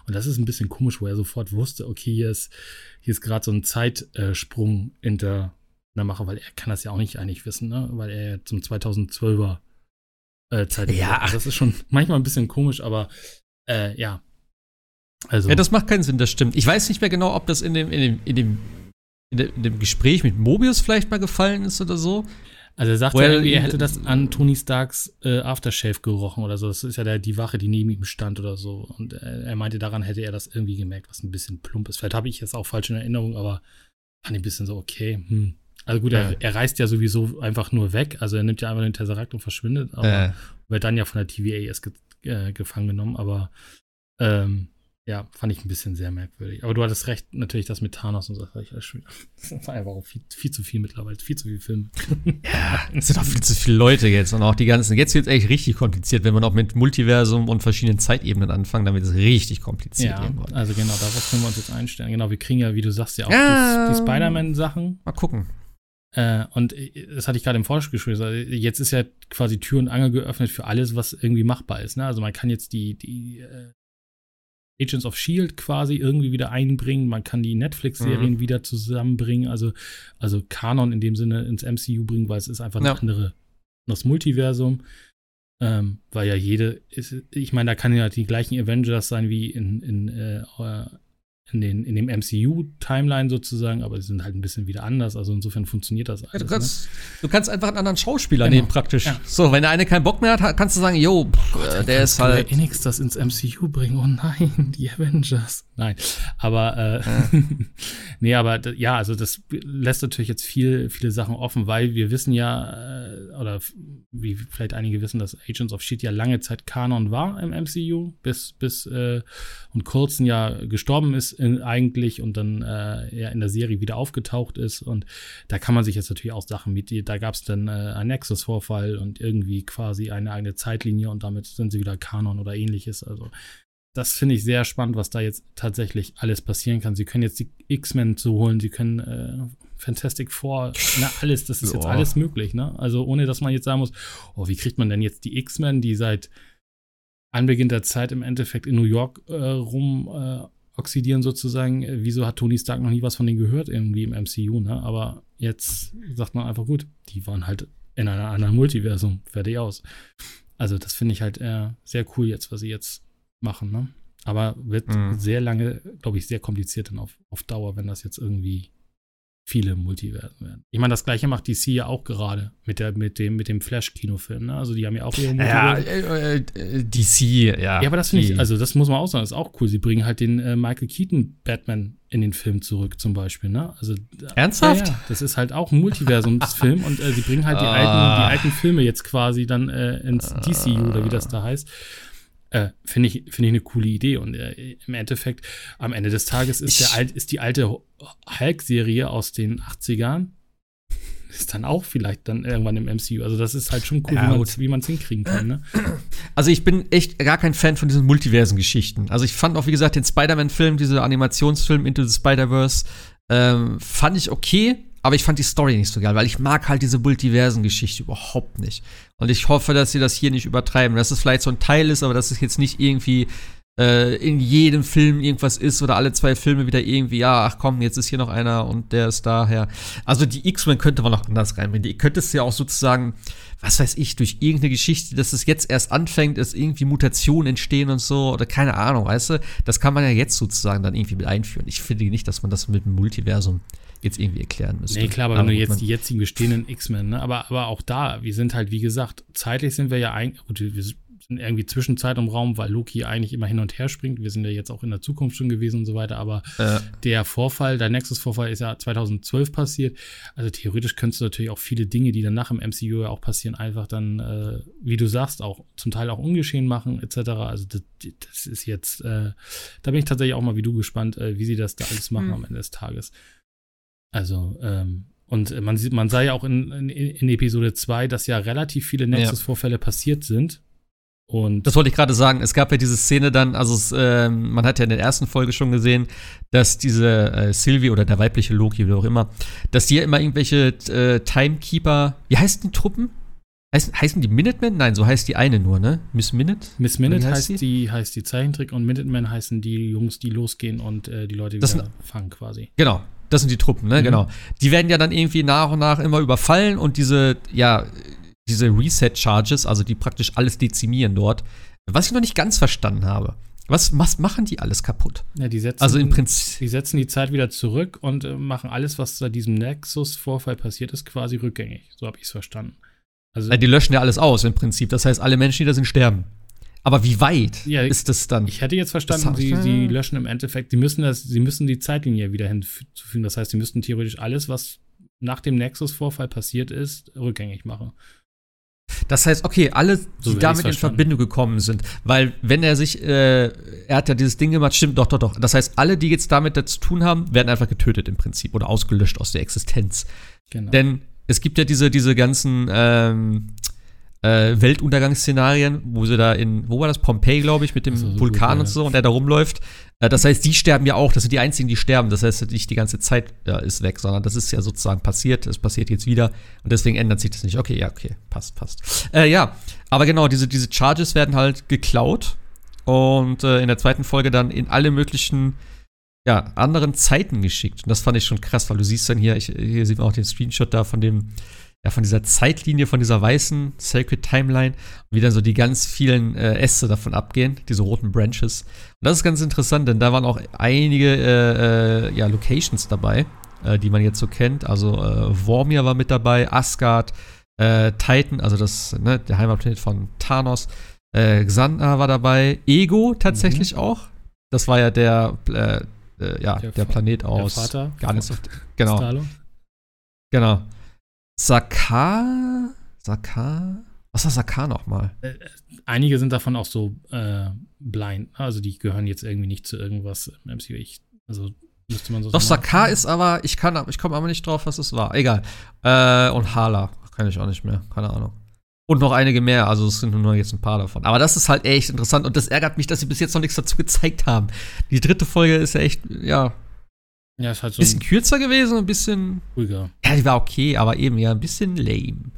S2: Und das ist ein bisschen komisch, wo er sofort wusste, okay, hier ist, hier ist gerade so ein Zeitsprung in der, in der Mache, weil er kann das ja auch nicht eigentlich wissen, ne? Weil er ja zum 2012er äh, Zeit.
S1: Ja,
S2: also das ist schon manchmal ein bisschen komisch, aber äh, ja,
S1: also. Ja, das macht keinen Sinn, das stimmt. Ich weiß nicht mehr genau, ob das in dem, in dem, in dem, in, de, in dem Gespräch mit Mobius vielleicht mal gefallen ist oder so.
S2: Also er sagte, well, er hätte das an Tony Starks äh, Aftershave gerochen oder so. Das ist ja der, die Wache, die neben ihm stand oder so. Und äh, er meinte, daran hätte er das irgendwie gemerkt, was ein bisschen plump ist. Vielleicht habe ich jetzt auch falsch in Erinnerung, aber fand ich ein bisschen so, okay, hm. Also gut, er, er, reist ja sowieso einfach nur weg. Also er nimmt ja einfach den Tesseract und verschwindet. Aber äh. wird dann ja von der TVA erst ge äh, gefangen genommen. Aber ähm, ja, fand ich ein bisschen sehr merkwürdig. Aber du hattest recht, natürlich das mit Thanos und so. Das war einfach auch viel, viel zu viel mittlerweile, viel zu viel Film.
S1: Ja, es sind auch viel zu viele Leute jetzt und auch die ganzen. Jetzt wird es echt richtig kompliziert, wenn man auch mit Multiversum und verschiedenen Zeitebenen anfangen, dann wird es richtig kompliziert.
S2: Ja, also genau, darauf können wir uns jetzt einstellen. Genau, wir kriegen ja, wie du sagst, ja auch ja, die, die Spider-Man-Sachen.
S1: Mal gucken.
S2: Äh, und das hatte ich gerade im Vorgespräch gesagt. Jetzt ist ja quasi Tür und Angel geöffnet für alles, was irgendwie machbar ist. Ne? Also man kann jetzt die, die äh, Agents of Shield quasi irgendwie wieder einbringen. Man kann die Netflix-Serien mhm. wieder zusammenbringen, also, also Kanon in dem Sinne ins MCU bringen, weil es ist einfach ja. ein andere, das Multiversum. Ähm, weil ja jede, ist, ich meine, da kann ja die gleichen Avengers sein wie in, in äh, in, den, in dem MCU-Timeline sozusagen, aber sie sind halt ein bisschen wieder anders. Also insofern funktioniert das alles. Ja,
S1: du, kannst, ne? du kannst einfach einen anderen Schauspieler genau. nehmen, praktisch. Ja. So, wenn der eine keinen Bock mehr hat, kannst du sagen, yo, Gott, der ist halt.
S2: Eh nix das ins MCU bringen. Oh nein, die Avengers. Nein. Aber äh, ja. nee, aber ja, also das lässt natürlich jetzt viel, viele Sachen offen, weil wir wissen ja, äh, oder wie vielleicht einige wissen, dass Agents of Shield ja lange Zeit Kanon war im MCU, bis, bis äh, und Coulson ja gestorben ist in, eigentlich und dann äh, ja in der Serie wieder aufgetaucht ist. Und da kann man sich jetzt natürlich auch Sachen mit, da gab es dann äh, einen Nexus-Vorfall und irgendwie quasi eine eigene Zeitlinie und damit sind sie wieder Kanon oder ähnliches. Also das finde ich sehr spannend, was da jetzt tatsächlich alles passieren kann. Sie können jetzt die X-Men zu holen, sie können äh, Fantastic Four, na alles, das ist jetzt alles möglich, ne? Also ohne, dass man jetzt sagen muss, oh, wie kriegt man denn jetzt die X-Men, die seit Anbeginn der Zeit im Endeffekt in New York äh, rum äh, oxidieren sozusagen. Äh, wieso hat Tony Stark noch nie was von denen gehört irgendwie im MCU, ne? Aber jetzt sagt man einfach gut, die waren halt in einer anderen Multiversum, fertig aus. Also das finde ich halt äh, sehr cool jetzt, was sie jetzt machen, ne? Aber wird mhm. sehr lange, glaube ich, sehr kompliziert dann auf, auf Dauer, wenn das jetzt irgendwie viele Multiversen werden. Ich meine, das gleiche macht DC ja auch gerade mit, der, mit dem, mit dem Flash-Kinofilm. Ne? Also die haben ja auch ihre
S1: Multiversen. Ja, äh, äh, DC, ja.
S2: Ja, aber das finde ich, also das muss man auch sagen, das ist auch cool. Sie bringen halt den äh, Michael Keaton Batman in den Film zurück, zum Beispiel. Ne? Also,
S1: Ernsthaft?
S2: Ja, ja, das ist halt auch ein Multiversumsfilm und äh, sie bringen halt die, ah. alten, die alten Filme jetzt quasi dann äh, ins DCU oder wie das da heißt. Äh, Finde ich, find ich eine coole Idee. Und äh, im Endeffekt, am Ende des Tages ist, der alt, ist die alte Hulk-Serie aus den 80ern ist dann auch vielleicht dann irgendwann im MCU. Also das ist halt schon cool, ja, wie man es hinkriegen kann. Ne?
S1: Also ich bin echt gar kein Fan von diesen Multiversen-Geschichten. Also ich fand auch, wie gesagt, den Spider-Man-Film, diese Animationsfilm Into the Spider-Verse, ähm, fand ich okay. Aber ich fand die Story nicht so geil, weil ich mag halt diese Multiversen-Geschichte überhaupt nicht. Und ich hoffe, dass sie das hier nicht übertreiben. Dass es vielleicht so ein Teil ist, aber dass es jetzt nicht irgendwie äh, in jedem Film irgendwas ist oder alle zwei Filme wieder irgendwie, ja, ach komm, jetzt ist hier noch einer und der ist daher. Also die X-Men könnte man noch anders reinbringen. Die könnte es ja auch sozusagen, was weiß ich, durch irgendeine Geschichte, dass es jetzt erst anfängt, dass irgendwie Mutationen entstehen und so, oder keine Ahnung, weißt du? Das kann man ja jetzt sozusagen dann irgendwie mit einführen. Ich finde nicht, dass man das mit dem Multiversum jetzt irgendwie erklären müsste.
S2: Nee, klar, aber, aber wenn du jetzt die jetzigen bestehenden X-Men, ne? aber, aber auch da, wir sind halt, wie gesagt, zeitlich sind wir ja eigentlich, gut, wir sind irgendwie Zwischenzeit im Raum, weil Loki eigentlich immer hin und her springt. Wir sind ja jetzt auch in der Zukunft schon gewesen und so weiter, aber äh. der Vorfall, der Nexus-Vorfall ist ja 2012 passiert. Also theoretisch könntest du natürlich auch viele Dinge, die dann nach dem MCU ja auch passieren, einfach dann, äh, wie du sagst, auch zum Teil auch ungeschehen machen, etc. Also das, das ist jetzt, äh, da bin ich tatsächlich auch mal wie du gespannt, äh, wie sie das da alles machen mhm. am Ende des Tages. Also, ähm, und man sieht, man sah ja auch in, in, in Episode 2, dass ja relativ viele Nexus-Vorfälle ja. passiert sind. Und
S1: Das wollte ich gerade sagen. Es gab ja diese Szene dann, also es, ähm, man hat ja in der ersten Folge schon gesehen, dass diese äh, Sylvie oder der weibliche Loki, wie auch immer, dass die ja immer irgendwelche äh, Timekeeper, wie heißen die Truppen? Heißen, heißen die Minutemen? Nein, so heißt die eine nur, ne? Miss Minute?
S2: Miss Minute heißt,
S1: heißt
S2: die, heißt die Zeichentrick und Minutemen heißen die Jungs, die losgehen und äh, die Leute
S1: Das
S2: wieder fangen quasi.
S1: Genau, das sind die Truppen, ne?
S2: Mhm.
S1: Genau. Die werden ja dann irgendwie nach und nach immer überfallen und diese, ja, diese Reset-Charges, also die praktisch alles dezimieren dort, was ich noch nicht ganz verstanden habe. Was, was machen die alles kaputt?
S2: Ja, die setzen,
S1: Also im Prinzip.
S2: die setzen die Zeit wieder zurück und äh, machen alles, was seit diesem Nexus-Vorfall passiert ist, quasi rückgängig. So habe ich es verstanden. Also
S1: Äh, Die löschen ja alles aus im Prinzip. Das heißt, alle Menschen, die da sind, sterben. Aber wie weit
S2: Ja,
S1: ist das dann?
S2: Ich hätte jetzt verstanden, sie, sie löschen im Endeffekt, sie müssen das, sie müssen die Zeitlinie wieder hinzufügen. Das heißt, sie müssten theoretisch alles, was nach dem Nexus-Vorfall passiert ist, rückgängig machen.
S1: Das heißt, okay, alle, die
S2: So hätte
S1: damit in. Verbindung gekommen sind. Weil, wenn er sich, äh, er hat ja dieses Ding gemacht, stimmt, doch, doch, doch. Das heißt, alle, die jetzt damit zu tun haben, werden einfach getötet im Prinzip oder ausgelöscht aus der Existenz.
S2: Genau.
S1: Denn es gibt ja diese, diese ganzen ähm, äh, Weltuntergangsszenarien, wo sie da in, wo war das? Pompeii, glaube ich, mit dem
S2: so
S1: Vulkan
S2: gut,
S1: und
S2: ja.
S1: so und der da rumläuft. Äh, das heißt, die sterben ja auch. Das sind die einzigen, die sterben. Das heißt, nicht die ganze Zeit ja, ist weg, sondern das ist ja sozusagen passiert. Es passiert jetzt wieder und deswegen ändert sich das nicht. Okay, ja, okay, passt, passt. Äh, ja, aber genau, diese, diese Charges werden halt geklaut und äh, in der zweiten Folge dann in alle möglichen ja, anderen Zeiten geschickt. Und das fand ich schon krass, weil du siehst dann hier, ich, hier sieht man auch den Screenshot da von dem, ja, von dieser Zeitlinie, von dieser weißen Sacred Timeline, wie dann so die ganz vielen äh, Äste davon abgehen, diese roten Branches. Und das ist ganz interessant, denn da waren auch einige äh, äh, ja, Locations dabei, äh, die man jetzt so kennt. Also äh, Vormir war mit dabei, Asgard, äh, Titan, also das, ne, der Heimatplanet von Thanos, äh, Xandar war dabei, Ego tatsächlich auch. Das war ja der, ja, der,
S2: Der
S1: Planet
S2: Der
S1: aus
S2: Vater
S1: Guardians of Genau,
S2: Star-Lord.
S1: genau. Sakar? Sakar? Was war Sakar nochmal?
S2: Einige sind davon auch so äh, blind. Also die gehören jetzt irgendwie nicht zu irgendwas im MCU. Ich, also müsste man so
S1: Doch, Sakar ist aber, ich kann, ich komme aber nicht drauf, was es war. Egal. Äh, und Hala, kann ich auch nicht mehr, keine Ahnung. Und noch einige mehr, also es sind nur jetzt ein paar davon. Aber das ist halt echt interessant und das ärgert mich, dass sie bis jetzt noch nichts dazu gezeigt haben. Die dritte Folge ist ja echt, ja,
S2: Ja, ist halt
S1: ein
S2: so
S1: bisschen
S2: ein
S1: kürzer gewesen, ein bisschen,
S2: ruhiger.
S1: ja, die war okay, aber eben ja ein bisschen lame.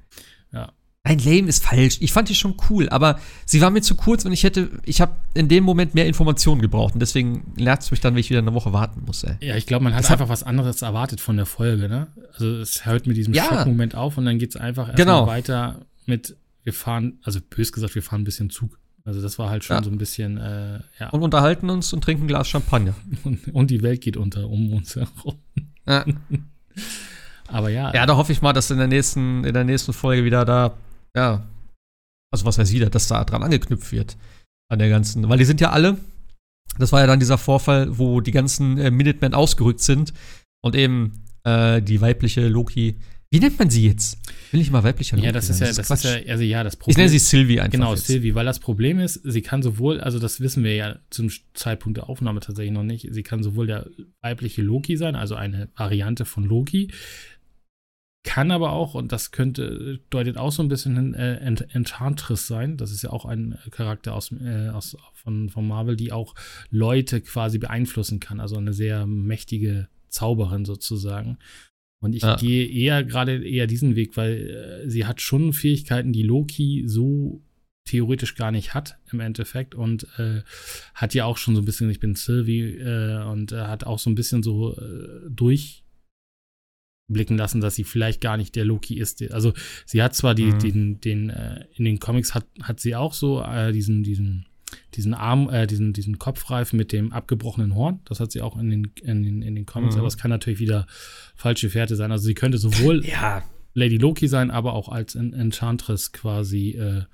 S2: Ja.
S1: Nein, lame ist falsch. Ich fand die schon cool, aber sie war mir zu kurz und ich hätte, ich habe in dem Moment mehr Informationen gebraucht und deswegen nervt es mich dann, wenn ich wieder eine Woche warten muss, ey.
S2: Ja, ich glaube, man hat
S1: Das hat-
S2: einfach was anderes erwartet von der Folge, ne? Also es hört mit diesem
S1: Ja.
S2: Schockmoment auf und dann geht es einfach
S1: Genau.
S2: erstmal weiter mit, wir fahren, also bös gesagt, wir fahren ein bisschen Zug. Also das war halt schon
S1: Ja.
S2: so ein bisschen, äh, ja.
S1: Und unterhalten uns und trinken ein Glas Champagner.
S2: Und, und die Welt geht unter um uns herum.
S1: Ja.
S2: Aber ja,
S1: Ja, da hoffe ich mal, dass in der nächsten, in der nächsten Folge wieder da, ja, also was weiß wieder, dass da dran angeknüpft wird. An der ganzen, weil die sind ja alle, das war ja dann dieser Vorfall, wo die ganzen äh, Minutemen ausgerückt sind und eben äh, die weibliche Loki, wie nennt man sie jetzt? Will ich mal weiblicher
S2: ja, das ist ja, das ist ja, also ja, das
S1: ich
S2: Problem.
S1: nenne sie Sylvie einfach.
S2: Genau,
S1: jetzt.
S2: Sylvie, weil das Problem ist, sie kann sowohl, also das wissen wir ja zum Zeitpunkt der Aufnahme tatsächlich noch nicht, sie kann sowohl der weibliche Loki sein, also eine Variante von Loki, kann aber auch, und das könnte, deutet auch so ein bisschen hin, äh, Ent Enchantress sein, das ist ja auch ein Charakter aus, äh, aus von, von Marvel, die auch Leute quasi beeinflussen kann, also eine sehr mächtige Zauberin sozusagen. Und ich
S1: Ja.
S2: gehe eher gerade eher diesen Weg, weil äh, sie hat schon Fähigkeiten, die Loki so theoretisch gar nicht hat im Endeffekt und äh, hat ja auch schon so ein bisschen, ich bin Sylvie äh, und äh, hat auch so ein bisschen so äh, durchblicken lassen, dass sie vielleicht gar nicht der Loki ist. Also sie hat zwar die,
S1: Mhm.
S2: den, den, äh, in den Comics hat, hat sie auch so äh, diesen, diesen, diesen Arm, äh, diesen, diesen Kopfreifen mit dem abgebrochenen Horn. Das hat sie auch in den, in den, in den Comics,
S1: Mhm.
S2: aber es kann natürlich wieder falsche Fährte sein. Also sie könnte sowohl
S1: Ja,
S2: Lady Loki sein, aber auch als En- Enchantress quasi äh,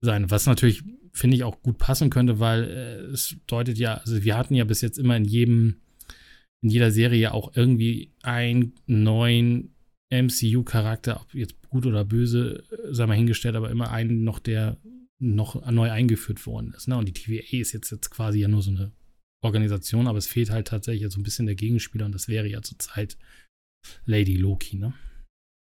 S2: sein. Was natürlich, finde ich, auch gut passen könnte, weil äh, es deutet ja, also wir hatten ja bis jetzt immer in jedem, in jeder Serie ja auch irgendwie einen neuen MCU-Charakter, ob jetzt gut oder böse, äh, sei mal hingestellt, aber immer einen noch, der noch neu eingeführt worden ist. Ne? Und die TVA ist jetzt, jetzt quasi ja nur so eine Organisation, aber es fehlt halt tatsächlich so ein bisschen der Gegenspieler und das wäre ja zurzeit Lady Loki, ne?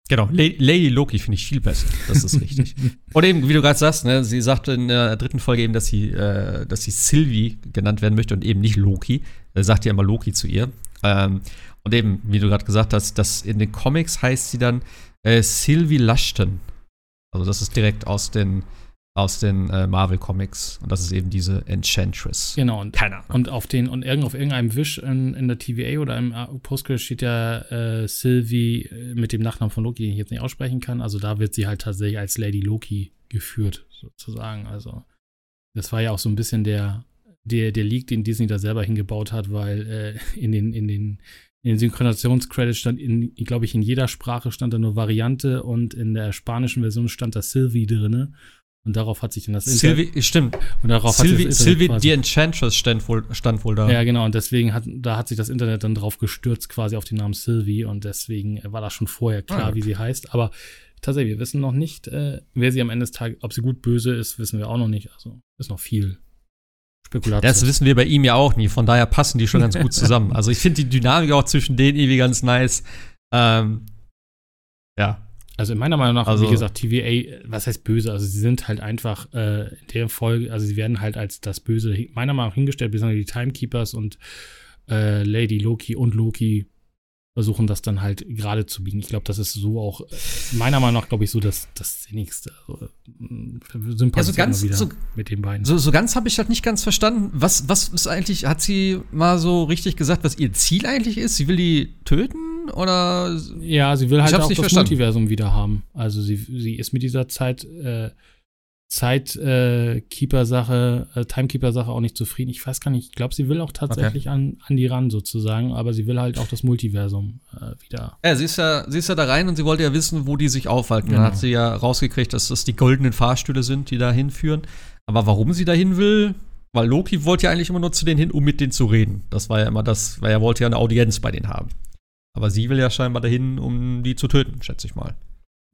S1: Genau, Lady Loki finde ich viel besser. Das ist richtig. Und eben, wie du gerade sagst, ne, sie sagte in der dritten Folge eben, dass sie, äh, dass sie Sylvie genannt werden möchte und eben nicht Loki. Er sagt ja immer Loki zu ihr. Ähm, und eben, wie du gerade gesagt hast, dass in den Comics heißt sie dann äh, Sylvie Lushton. Also das ist direkt aus den aus den äh, Marvel Comics und das ist eben diese Enchantress.
S2: Genau und keine Ahnung. Und auf den und irgend auf irgendeinem Wisch in, in der TVA oder im äh, Postgres steht ja äh, Sylvie äh, mit dem Nachnamen von Loki, den ich jetzt nicht aussprechen kann. Also da wird sie halt tatsächlich als Lady Loki geführt sozusagen. Also das war ja auch so ein bisschen der der der Leak, den Disney da selber hingebaut hat, weil äh, in den in den in den Synchronisations-Credits stand, in, glaube ich, in jeder Sprache stand da nur Variante und in der spanischen Version stand da Sylvie drinne. Und darauf hat sich dann das
S1: Sylvie, Internet. Stimmt.
S2: Und darauf
S1: Sylvie, hat sich Sylvie the Enchantress stand wohl, stand wohl da.
S2: Ja, genau. Und deswegen hat, da hat sich das Internet dann drauf gestürzt, quasi auf den Namen Sylvie. Und deswegen war das schon vorher klar, ah, okay. wie sie heißt. Aber tatsächlich, wir wissen noch nicht, äh, wer sie am Ende des Tages, ob sie gut böse ist, wissen wir auch noch nicht. Also ist noch viel
S1: Spekulation. Das wissen wir bei ihm ja auch nie. Von daher passen die schon ganz gut zusammen. Also ich finde die Dynamik auch zwischen denen irgendwie ganz nice. Ähm, ja,
S2: also in meiner Meinung nach, also, wie gesagt, TVA, was heißt böse? Also sie sind halt einfach äh, in der Folge, also sie werden halt als das Böse meiner Meinung nach hingestellt, besonders die Timekeepers und äh, Lady Loki und Loki versuchen das dann halt gerade zu biegen. Ich glaube, das ist so auch meiner Meinung nach, glaube ich, so das, das Sinnigste. Also,
S1: also ganz, wieder so, mit den beiden. So, so ganz habe ich das nicht ganz verstanden. Was, was ist eigentlich, hat sie mal so richtig gesagt, was ihr Ziel eigentlich ist? Sie will die töten? Oder?
S2: Ja, sie will halt auch das verstanden. Multiversum wieder haben. Also sie, sie ist mit dieser Zeit, äh, Zeitkeeper-Sache, äh, Timekeeper-Sache auch nicht zufrieden. Ich weiß gar nicht, ich glaube, sie will auch tatsächlich okay. an, an die ran sozusagen, aber sie will halt auch das Multiversum äh, wieder.
S1: Ja, sie ist ja, sie ist ja da rein und sie wollte ja wissen, wo die sich aufhalten. Genau. Dann hat sie ja rausgekriegt, dass das die goldenen Fahrstühle sind, die da hinführen. Aber warum sie dahin will, weil Loki wollte ja eigentlich immer nur zu denen hin, um mit denen zu reden. Das war ja immer das, weil er wollte ja eine Audienz bei denen haben. Aber sie will ja scheinbar dahin, um die zu töten, schätze ich mal.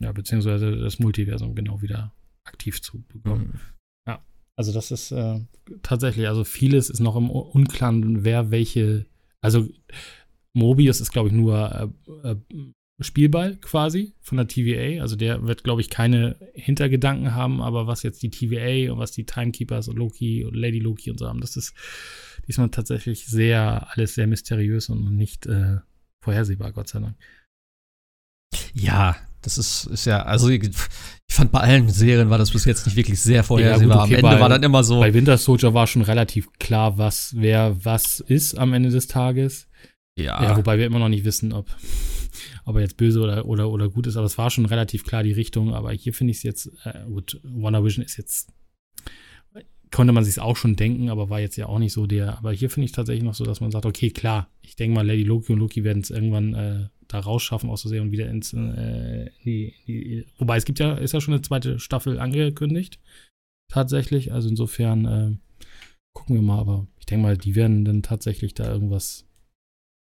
S2: Ja, beziehungsweise das Multiversum genau wieder aktiv zu bekommen. Mhm. Ja, also das ist äh, tatsächlich, also vieles ist noch im Unklaren, wer welche, also Mobius ist, glaube ich, nur äh, äh, Spielball quasi von der TVA. Also der wird, glaube ich, keine Hintergedanken haben, aber was jetzt die TVA und was die Timekeepers und Loki und Lady Loki und so haben, das ist diesmal tatsächlich sehr, alles sehr mysteriös und nicht äh, vorhersehbar, Gott sei Dank.
S1: Ja, das ist, ist ja, also ich, fand bei allen Serien war das bis jetzt nicht wirklich sehr vorhersehbar. Ja, gut, okay, am Ende bei, war dann immer so.
S2: Bei Winter Soldier war schon relativ klar, was, wer was ist am Ende des Tages. Ja. ja wobei wir immer noch nicht wissen, ob, ob er jetzt böse oder, oder, oder gut ist, aber es war schon relativ klar die Richtung. Aber hier finde ich es jetzt, äh, gut, Wonder Vision ist jetzt, konnte man sich auch schon denken, aber war jetzt ja auch nicht so der. Aber hier finde ich tatsächlich noch so, dass man sagt, okay, klar, ich denke mal, Lady Loki und Loki werden es irgendwann äh, da rausschaffen aus Versehen und wieder ins äh, die, die, wobei es gibt ja ist ja schon eine zweite Staffel angekündigt tatsächlich also insofern äh, gucken wir mal aber ich denke mal die werden dann tatsächlich da irgendwas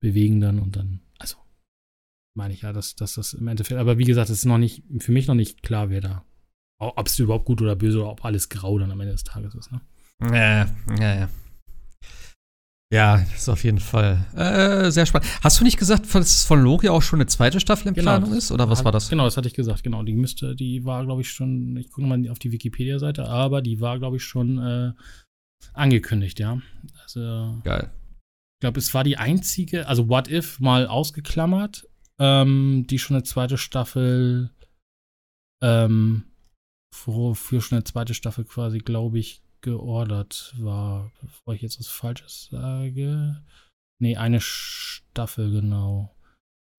S2: bewegen dann und dann also meine ich ja dass, dass das im Endeffekt aber wie gesagt es ist noch nicht für mich noch nicht klar wer da ob es überhaupt gut oder böse oder ob alles grau dann am Ende des Tages ist ne
S1: ja ja ja ja, das ist auf jeden Fall äh, sehr spannend. Hast du nicht gesagt, dass von Loki auch schon eine zweite Staffel in genau, Planung ist? Oder was war das?
S2: Genau, das hatte ich gesagt. Genau, die müsste, die war, glaube ich, schon, ich gucke mal auf die Wikipedia-Seite, aber die war, glaube ich, schon äh, angekündigt, ja. Also,
S1: Geil.
S2: Ich glaube, es war die einzige, also What If mal ausgeklammert, ähm, die schon eine zweite Staffel, ähm, für, für schon eine zweite Staffel quasi, glaube ich, geordert war, bevor ich jetzt was Falsches sage. Nee, eine Staffel, genau.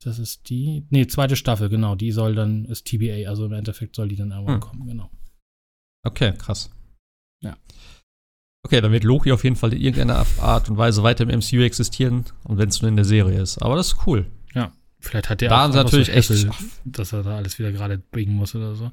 S2: Das ist die. Nee, zweite Staffel, genau. Die soll dann, ist TBA, also im Endeffekt soll die dann irgendwann hm. kommen, genau.
S1: Okay, krass.
S2: Ja.
S1: Okay, dann wird Loki auf jeden Fall in irgendeiner Art und Weise weiter im MCU existieren und wenn es nur in der Serie ist. Aber das ist cool.
S2: Ja, vielleicht hat der
S1: da auch natürlich so echt,
S2: dass er da alles wieder gerade biegen muss oder so.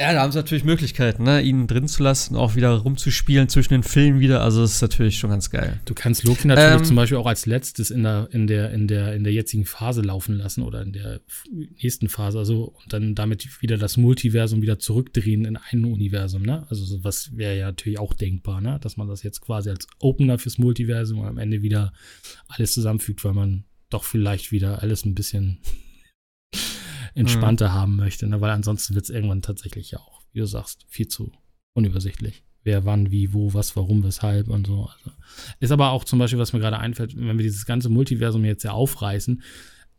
S1: Ja, da haben sie natürlich Möglichkeiten, ne? ihn drin zu lassen, auch wieder rumzuspielen zwischen den Filmen wieder. Also das ist natürlich schon ganz geil.
S2: Du kannst Loki natürlich ähm, zum Beispiel auch als letztes in der, in der, in der, in der jetzigen Phase laufen lassen oder in der nächsten Phase, also und dann damit wieder das Multiversum wieder zurückdrehen in ein Universum, ne? Also sowas wäre ja natürlich auch denkbar, ne? Dass man das jetzt quasi als Opener fürs Multiversum und am Ende wieder alles zusammenfügt, weil man doch vielleicht wieder alles ein bisschen entspannter mhm. haben möchte, ne? weil ansonsten wird es irgendwann tatsächlich ja auch, wie du sagst, viel zu unübersichtlich. Wer wann, wie, wo, was, warum, weshalb und so. Also, ist aber auch zum Beispiel, was mir gerade einfällt, wenn wir dieses ganze Multiversum jetzt ja aufreißen,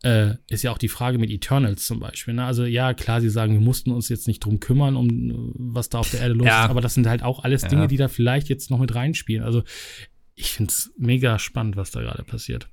S2: äh, ist ja auch die Frage mit Eternals zum Beispiel. Ne? Also ja, klar, sie sagen, wir mussten uns jetzt nicht drum kümmern, um was da auf der Erde los ja. ist, aber das sind halt auch alles Dinge, ja. die da vielleicht jetzt noch mit reinspielen. Also ich finde es mega spannend, was da gerade passiert.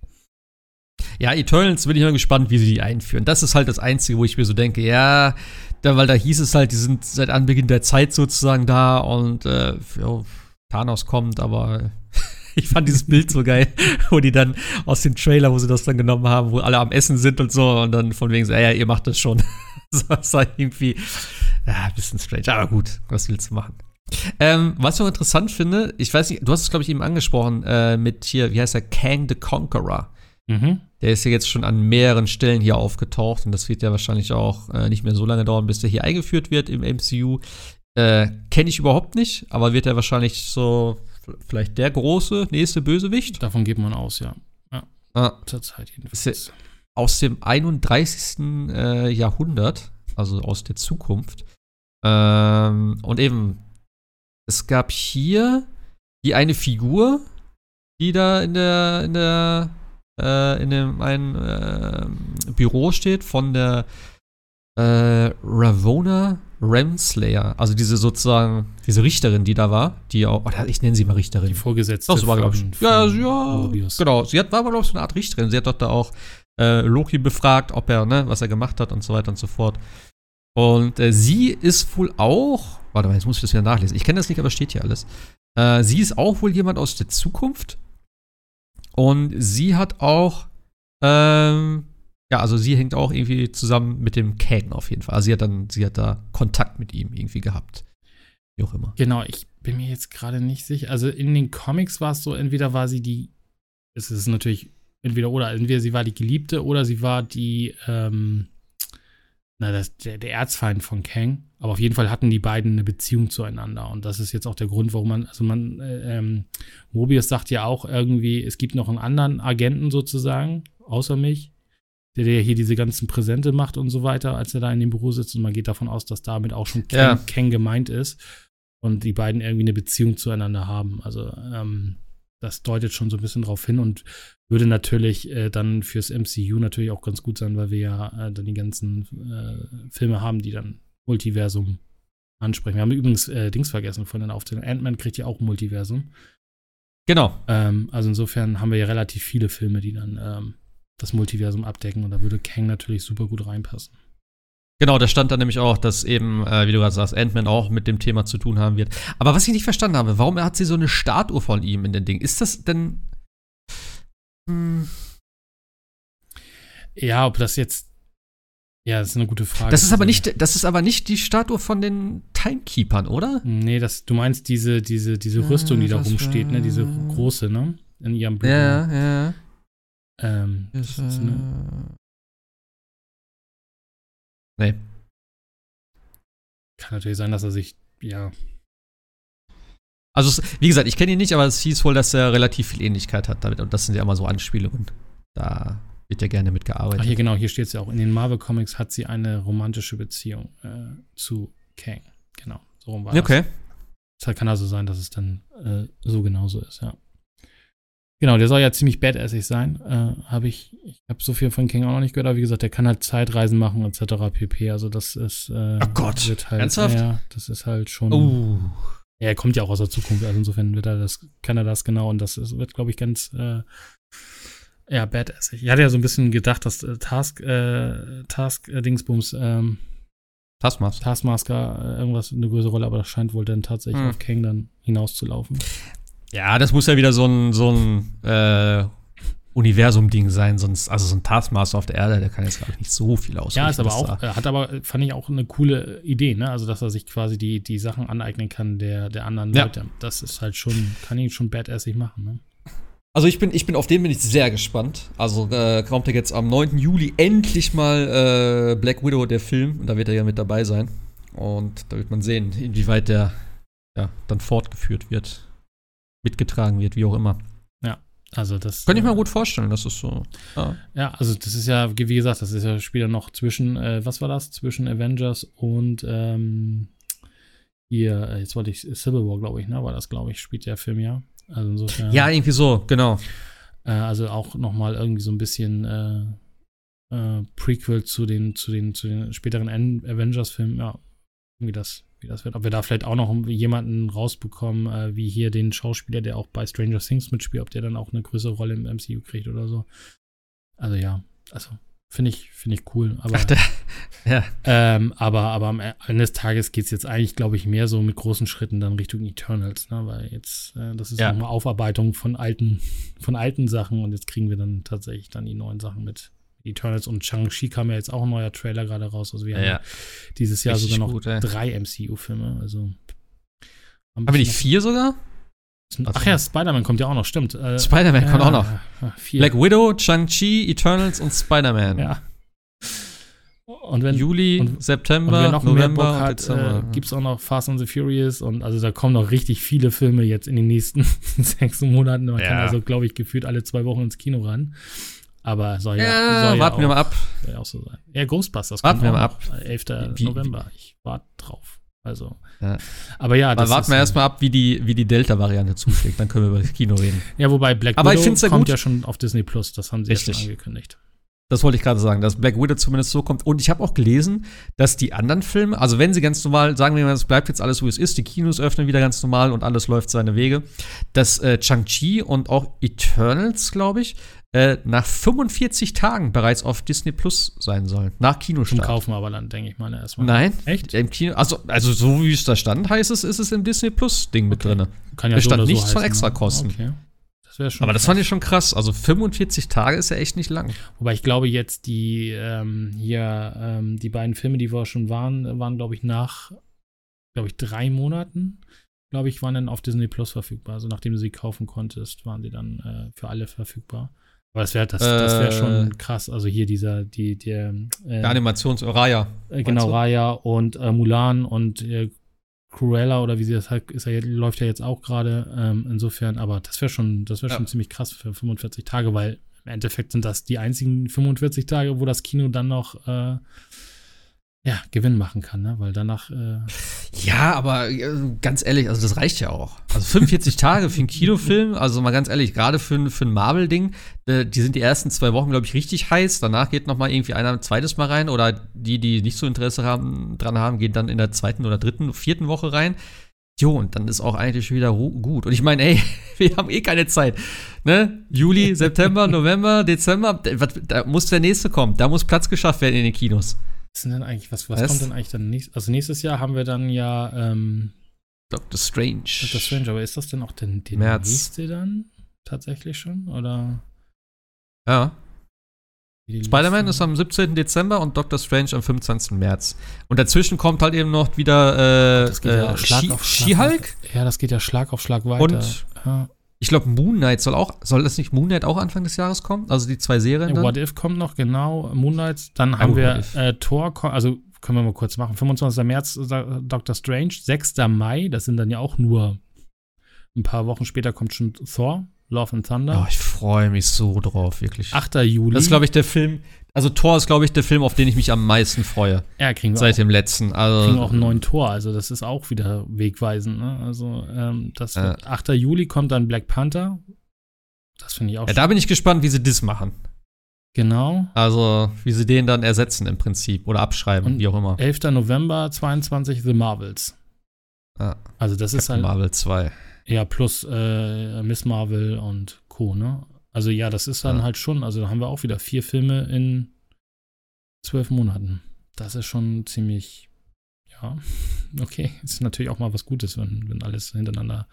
S1: Ja, Eternals bin ich mal gespannt, wie sie die einführen. Das ist halt das Einzige, wo ich mir so denke, ja, da, weil da hieß es halt, die sind seit Anbeginn der Zeit sozusagen da und äh, ja, Thanos kommt, aber ich fand dieses Bild so geil, wo die dann aus dem Trailer, wo sie das dann genommen haben, wo alle am Essen sind und so und dann von wegen so, ja, ihr macht das schon. das war irgendwie ja, ein bisschen strange, aber gut, was willst du machen? Ähm, was ich auch interessant finde, ich weiß nicht, du hast es, glaube ich, eben angesprochen, äh, mit hier, wie heißt er, Kang the Conqueror. Mhm. Der ist ja jetzt schon an mehreren Stellen hier aufgetaucht und das wird ja wahrscheinlich auch äh, nicht mehr so lange dauern, bis der hier eingeführt wird im MCU. Äh, Kenne ich überhaupt nicht, aber wird er wahrscheinlich so vielleicht der große nächste Bösewicht?
S2: Davon geht man aus, ja. Ja.
S1: Ah. Zurzeit jedenfalls. Aus dem 31. Äh, Jahrhundert, also aus der Zukunft. Ähm, und eben, es gab hier die eine Figur, die da in der, in der, äh, in dem einen äh, Büro steht von der äh, Ravona Renslayer, also diese sozusagen, diese Richterin, die da war, die auch, oder ich nenne sie mal Richterin. Die
S2: Vorgesetzte.
S1: Doch, so war, glaube ich. Ja, ja, genau. Sie hat, war, glaube ich, so eine Art Richterin. Sie hat dort da auch äh, Loki befragt, ob er, ne, was er gemacht hat und so weiter und so fort. Und äh, sie ist wohl auch, warte mal, jetzt muss ich das wieder nachlesen. Ich kenne das nicht, aber steht hier alles. Äh, sie ist auch wohl jemand aus der Zukunft. Und sie hat auch ähm, ja, also sie hängt auch irgendwie zusammen mit dem Kang auf jeden Fall. Also sie hat dann, sie hat da Kontakt mit ihm irgendwie gehabt. Wie auch immer.
S2: Genau, ich bin mir jetzt gerade nicht sicher. Also in den Comics war es so, entweder war sie die, es ist natürlich entweder oder, entweder sie war die Geliebte oder sie war die, ähm, na, das, der, der Erzfeind von Kang. Aber auf jeden Fall hatten die beiden eine Beziehung zueinander. Und das ist jetzt auch der Grund, warum man, also man, äh, ähm, Mobius sagt ja auch irgendwie, es gibt noch einen anderen Agenten sozusagen, außer mich, der, der hier diese ganzen Präsente macht und so weiter, als er da in dem Büro sitzt. Und man geht davon aus, dass damit auch schon Ken, ja. Ken gemeint ist und die beiden irgendwie eine Beziehung zueinander haben. Also ähm, das deutet schon so ein bisschen drauf hin und würde natürlich äh, dann fürs MCU natürlich auch ganz gut sein, weil wir ja äh, dann die ganzen äh, Filme haben, die dann Multiversum ansprechen. Wir haben übrigens äh, Dings vergessen von den Aufzählungen. Ant-Man kriegt ja auch Multiversum.
S1: Genau.
S2: Ähm, also insofern haben wir ja relativ viele Filme, die dann ähm, das Multiversum abdecken und da würde Kang natürlich super gut reinpassen.
S1: Genau, da stand dann nämlich auch, dass eben, äh, wie du gerade sagst, Ant-Man auch mit dem Thema zu tun haben wird. Aber was ich nicht verstanden habe, warum hat sie so eine Statue von ihm in den Ding? Ist das denn.
S2: Hm. Ja, ob das jetzt. Ja, das ist eine gute Frage.
S1: Das ist aber nicht, das ist aber nicht die Statue von den Timekeepers, oder?
S2: Nee, das, du meinst diese, diese, diese Rüstung, die da rumsteht, ne? Diese große, ne? In ihrem
S1: Büro. Ja, ja.
S2: Ähm,
S1: ist, das ist eine Nee.
S2: Kann natürlich sein, dass er sich, ja.
S1: Also, wie gesagt, ich kenne ihn nicht, aber es hieß wohl, dass er relativ viel Ähnlichkeit hat damit. Und das sind ja immer so Anspielungen. Da wird ja gerne mitgearbeitet. Ach,
S2: hier genau, hier steht es ja auch. In den Marvel Comics hat sie eine romantische Beziehung äh, zu Kang. Genau, so rum war
S1: okay.
S2: das. Okay. Es kann also sein, dass es dann äh, so genauso ist, ja. Genau, der soll ja ziemlich badassig sein. Äh, habe ich, ich habe so viel von King auch noch nicht gehört, aber wie gesagt, der kann halt Zeitreisen machen etc. pp. Also das ist. Äh,
S1: oh Gott,
S2: wird halt,
S1: ernsthaft?
S2: Ja, das ist halt schon.
S1: Uh.
S2: Ja, er kommt ja auch aus der Zukunft, also insofern wird er das, kann er das genau und das ist, wird, glaube ich, ganz. Äh, ja, badassig. Ich hatte ja so ein bisschen gedacht, dass äh, Task, äh, Task äh, Dingsbums, ähm,
S1: Taskmaster.
S2: Taskmaster äh, irgendwas eine größere Rolle, aber das scheint wohl dann tatsächlich hm. auf Kang dann hinauszulaufen.
S1: Ja, das muss ja wieder so ein, so ein äh, Universum-Ding sein, sonst, also so ein Taskmaster auf der Erde, der kann jetzt gar nicht so viel ausrichten.
S2: Ja, ist aber auch, hat aber, fand ich auch eine coole Idee, ne? Also, dass er sich quasi die, die Sachen aneignen kann der, der anderen ja. Leute. Das ist halt schon, kann ihn schon badassig machen, ne?
S1: Also ich bin, ich bin auf den bin ich sehr gespannt. Also äh, kommt ja jetzt am 9. Juli endlich mal äh, Black Widow, der Film, und da wird er ja mit dabei sein. Und da wird man sehen, inwieweit der ja, dann fortgeführt wird mitgetragen wird, wie auch immer.
S2: Ja, Also das.
S1: Könnte ich mir
S2: äh,
S1: gut vorstellen, das ist so. Ja.
S2: Ja, also das ist ja, wie gesagt, das ist ja später noch zwischen, äh, was war das? Zwischen Avengers und ähm, hier, äh, jetzt wollte ich Civil War, glaube ich, ne? War das, glaube ich, spielt der Film ja. Also insofern.
S1: ja, irgendwie so, genau.
S2: Äh, also auch nochmal irgendwie so ein bisschen äh, äh, Prequel zu den, zu den, zu den späteren Avengers-Filmen, ja, wie das, wie das wird. Ob wir da vielleicht auch noch jemanden rausbekommen, äh, wie hier den Schauspieler, der auch bei Stranger Things mitspielt, ob der dann auch eine größere Rolle im MCU kriegt oder so. Also ja, also finde ich, finde ich cool. Aber,
S1: Ach, der, ja.
S2: ähm, aber, aber am Ende des Tages geht es jetzt eigentlich, glaube ich, mehr so mit großen Schritten dann Richtung Eternals, ne? Weil jetzt, äh, das ist
S1: Ja.
S2: nochmal Aufarbeitung von alten, von alten Sachen und jetzt kriegen wir dann tatsächlich dann die neuen Sachen mit Eternals und Shang-Chi kam ja jetzt auch ein neuer Trailer gerade raus. Also wir haben
S1: Ja.
S2: ja dieses Jahr
S1: Richtig
S2: sogar noch
S1: gut,
S2: drei MCU-Filme. Also
S1: Haben wir nicht vier sogar?
S2: Ach ja, Spider-Man kommt ja auch noch, stimmt. Äh,
S1: Spider-Man kommt
S2: ja,
S1: auch noch.
S2: ja, Vier.
S1: Black Widow, Shang-Chi, Eternals und Spider-Man.
S2: ja. Und wenn,
S1: Juli,
S2: und- und
S1: September,
S2: wer noch mehr
S1: November
S2: Bock
S1: und
S2: hat,
S1: Dezember.
S2: äh, gibt es auch noch Fast and the Furious und also da kommen noch richtig viele Filme jetzt in den nächsten sechs Monaten. Man kann
S1: Ja.
S2: also, glaube ich, gefühlt alle zwei Wochen ins Kino ran. Aber soll ja,
S1: ja,
S2: soll
S1: warten
S2: ja
S1: wir
S2: auch,
S1: mal ab.
S2: Soll ja auch so sein. Ja, Ghostbusters
S1: Warten wir mal
S2: noch, 11.
S1: Wie-
S2: November. Ich warte drauf. Also,
S1: Ja.
S2: aber ja,
S1: Dann warten wir erstmal ab, wie die, wie die Delta-Variante zuschlägt. Dann können wir über das Kino reden.
S2: Ja, wobei Black
S1: Aber
S2: Widow
S1: ja
S2: kommt
S1: gut.
S2: ja schon auf Disney Plus. Das haben sie ja
S1: Richtig.
S2: schon angekündigt.
S1: Das wollte ich gerade sagen, dass Black Widow zumindest so kommt. Und ich habe auch gelesen, dass die anderen Filme, also wenn sie ganz normal, sagen wir mal, es bleibt jetzt alles so, wie es ist, die Kinos öffnen wieder ganz normal und alles läuft seine Wege, dass äh, Chang-Chi und auch Eternals, glaube ich, äh, nach 45 Tagen bereits auf Disney Plus sein sollen. Nach
S2: Zum
S1: Kinostart.
S2: Kaufen aber dann, denke ich mal, erstmal.
S1: Nein.
S2: Echt?
S1: Im Kino, also, also so wie es da stand, heißt es, ist es im Disney Plus-Ding mit
S2: Okay.
S1: drin.
S2: Kann ja
S1: Es
S2: so
S1: stand
S2: oder so
S1: nichts von
S2: heißen,
S1: Extrakosten.
S2: Ne? Okay. Das wäre schon.
S1: Aber das
S2: krass.
S1: fand ich schon krass. Also 45 Tage ist ja echt nicht lang.
S2: Wobei ich glaube, jetzt die ähm, hier, ähm, die beiden Filme, die wir schon waren, waren, glaube ich, nach, glaube ich, drei Monaten, glaube ich, waren dann auf Disney Plus verfügbar. Also nachdem du sie kaufen konntest, waren sie dann äh, für alle verfügbar. Aber das wäre das, das wär
S1: Äh.
S2: schon krass. Also hier dieser, die, der, äh,
S1: Der Animations Raya.
S2: äh, genau? Raya und äh, Mulan und äh, Cruella oder wie sie das halt, ist ja, jetzt- läuft ja jetzt auch gerade. Ähm, insofern, aber das wäre schon, das wäre
S1: Ja.
S2: schon ziemlich krass für 45 Tage, weil im Endeffekt sind das die einzigen 45 Tage, wo das Kino dann noch äh, ja, Gewinn machen kann, ne? Weil danach äh,
S1: Ja, aber äh, ganz ehrlich, also das reicht ja auch. Also 45 Tage für einen Kinofilm, also mal ganz ehrlich, gerade für, für ein Marvel-Ding, äh, die sind die ersten zwei Wochen, glaube ich, richtig heiß. Danach geht noch mal irgendwie einer ein zweites Mal rein oder die, die nicht so Interesse haben, dran haben, gehen dann in der zweiten oder dritten, vierten Woche rein. Jo, und dann ist auch eigentlich schon wieder gut. Und ich meine, ey, wir haben eh keine Zeit. Ne? Juli, September, November, Dezember, da muss der nächste kommen. Da muss Platz geschafft werden in den Kinos.
S2: Was denn eigentlich, was, was
S1: Was?
S2: kommt denn eigentlich dann nächstes? Also nächstes Jahr haben wir dann ja ähm,
S1: Doctor Strange.
S2: Doctor Strange, aber ist das denn auch denn der
S1: März.
S2: nächste dann? Tatsächlich schon? Oder
S1: Ja. Spider-Man ist am 17. Dezember und Doctor Strange am 25. März. Und dazwischen kommt halt eben noch wieder äh,
S2: Das geht ja
S1: äh,
S2: Schlag
S1: She-
S2: auf Schlag
S1: She-Hulk.
S2: Ja, das geht ja Schlag auf Schlag weiter.
S1: Und
S2: ja.
S1: Ich glaube, Moon Knight soll auch, soll das nicht Moon Knight auch Anfang des Jahres kommen? Also die zwei Serien dann?
S2: What If kommt noch, genau. Moonlight. Dann haben
S1: gut,
S2: wir äh, Thor, also können wir mal kurz machen. 25. März Doctor Strange, 6. Mai, das sind dann ja auch nur ein paar Wochen später kommt schon Thor, Love and
S1: Oh,
S2: Thunder.
S1: ich freue mich so drauf, wirklich.
S2: 8. Juli.
S1: das ist, glaube ich, der Film, also Thor ist, glaube ich, der Film, auf den ich mich am meisten freue.
S2: ja, kriegen wir
S1: Seit
S2: auch,
S1: dem letzten. Also,
S2: kriegen auch einen neuen Tor. Also das ist auch wieder wegweisend. Ne? Also ähm, das wird, 8. Juli kommt dann Black Panther. Das finde ich auch
S1: ja, da bin ich gespannt, wie sie das machen.
S2: Genau.
S1: Also, wie sie den dann ersetzen im Prinzip oder abschreiben,
S2: Und
S1: wie auch immer.
S2: 11. November 22 The Marvels.
S1: Ja.
S2: Also das ist
S1: Captain
S2: halt
S1: Marvel 2.
S2: ja plus äh, Miss Marvel und Co. Ne? Also ja, das ist dann
S1: Ja.
S2: halt schon. Also da haben wir auch wieder vier Filme in zwölf Monaten. Das ist schon ziemlich ja okay. Ist natürlich auch mal was Gutes, wenn wenn alles hintereinander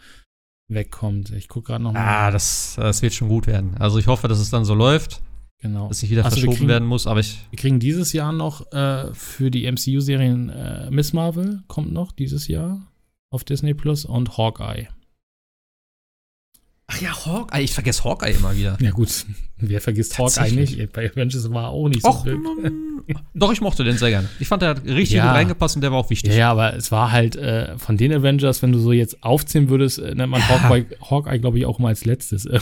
S2: wegkommt. Ich gucke gerade noch mal.
S1: Ah, das, das wird schon gut werden. Also ich hoffe, dass es dann so läuft,
S2: genau.
S1: dass nicht wieder
S2: Also
S1: verschoben
S2: kriegen-
S1: werden muss, aber ich.
S2: Wir kriegen dieses Jahr noch äh, für die MCU-Serien äh, Miss Marvel kommt noch dieses Jahr auf Disney Plus und Hawkeye.
S1: Ach ja, Hawkeye. Ich vergesse Hawkeye immer wieder.
S2: Ja, gut. Wer vergisst Hawkeye nicht? Bei Avengers war auch nicht so
S1: Och, Doch, ich mochte den sehr gerne. Ich fand, der hat richtig
S2: Ja.
S1: gut reingepasst und der war auch wichtig.
S2: Ja, aber es war halt äh, von den Avengers, wenn du so jetzt aufzählen würdest, äh, nennt man
S1: Ja.
S2: Hawkeye, Hawkeye glaube ich, auch mal als letztes.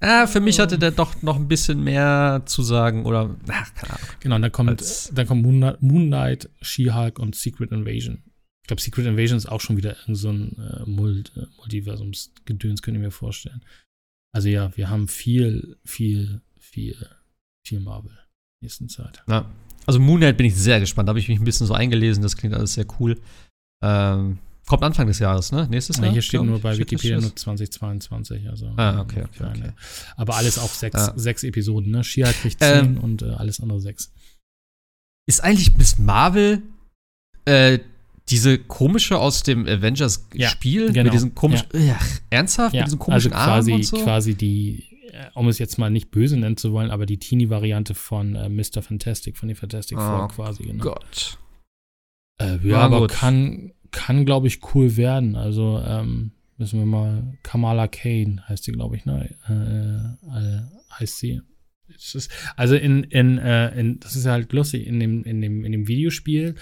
S1: Ah, für mich hatte der doch noch ein bisschen mehr zu sagen oder, ach, keine Ahnung.
S2: genau, dann kommt, dann kommt Moon Moon Knight, She-Hulk und Secret Invasion. Ich glaube, Secret Invasion ist auch schon wieder irgend so ein äh, äh, Multiversumsgedöns, könnte ich mir vorstellen. Also ja, wir haben viel, viel, viel, viel Marvel in der nächsten Zeit.
S1: Ja. Also Moon Knight bin ich sehr gespannt. Da habe ich mich ein bisschen so eingelesen. Das klingt alles sehr cool. Ähm, kommt Anfang des Jahres, ne? Nächstes
S2: Ja,
S1: Jahr?
S2: hier steht nur bei Wikipedia nur 2022. Also,
S1: Ah, okay, okay, okay.
S2: Aber alles auch sechs,
S1: Ja.
S2: sechs Episoden, ne? Shia kriegt
S1: Ähm,
S2: zehn und äh, alles andere sechs.
S1: Ist eigentlich Miss Marvel äh, diese komische aus dem Avengers-Spiel?
S2: genau.
S1: Mit diesen komischen. Ach, ernsthaft? mit diesen komischen
S2: also quasi,
S1: Armen und so?
S2: quasi die, äh, um es jetzt mal nicht böse nennen zu wollen, aber die Teenie-Variante von äh, Mr. Fantastic, von den Fantastic
S1: Oh
S2: Four quasi. Genau.
S1: Gott.
S2: Äh, ja, aber
S1: gut.
S2: kann, kann glaube ich, cool werden. Also ähm, müssen wir mal, Kamala Kane heißt sie, glaube ich, ne? Äh, äh, heißt sie. Ist, also in, in, äh, in, das ist ja halt lustig, in dem, in dem, in dem Videospiel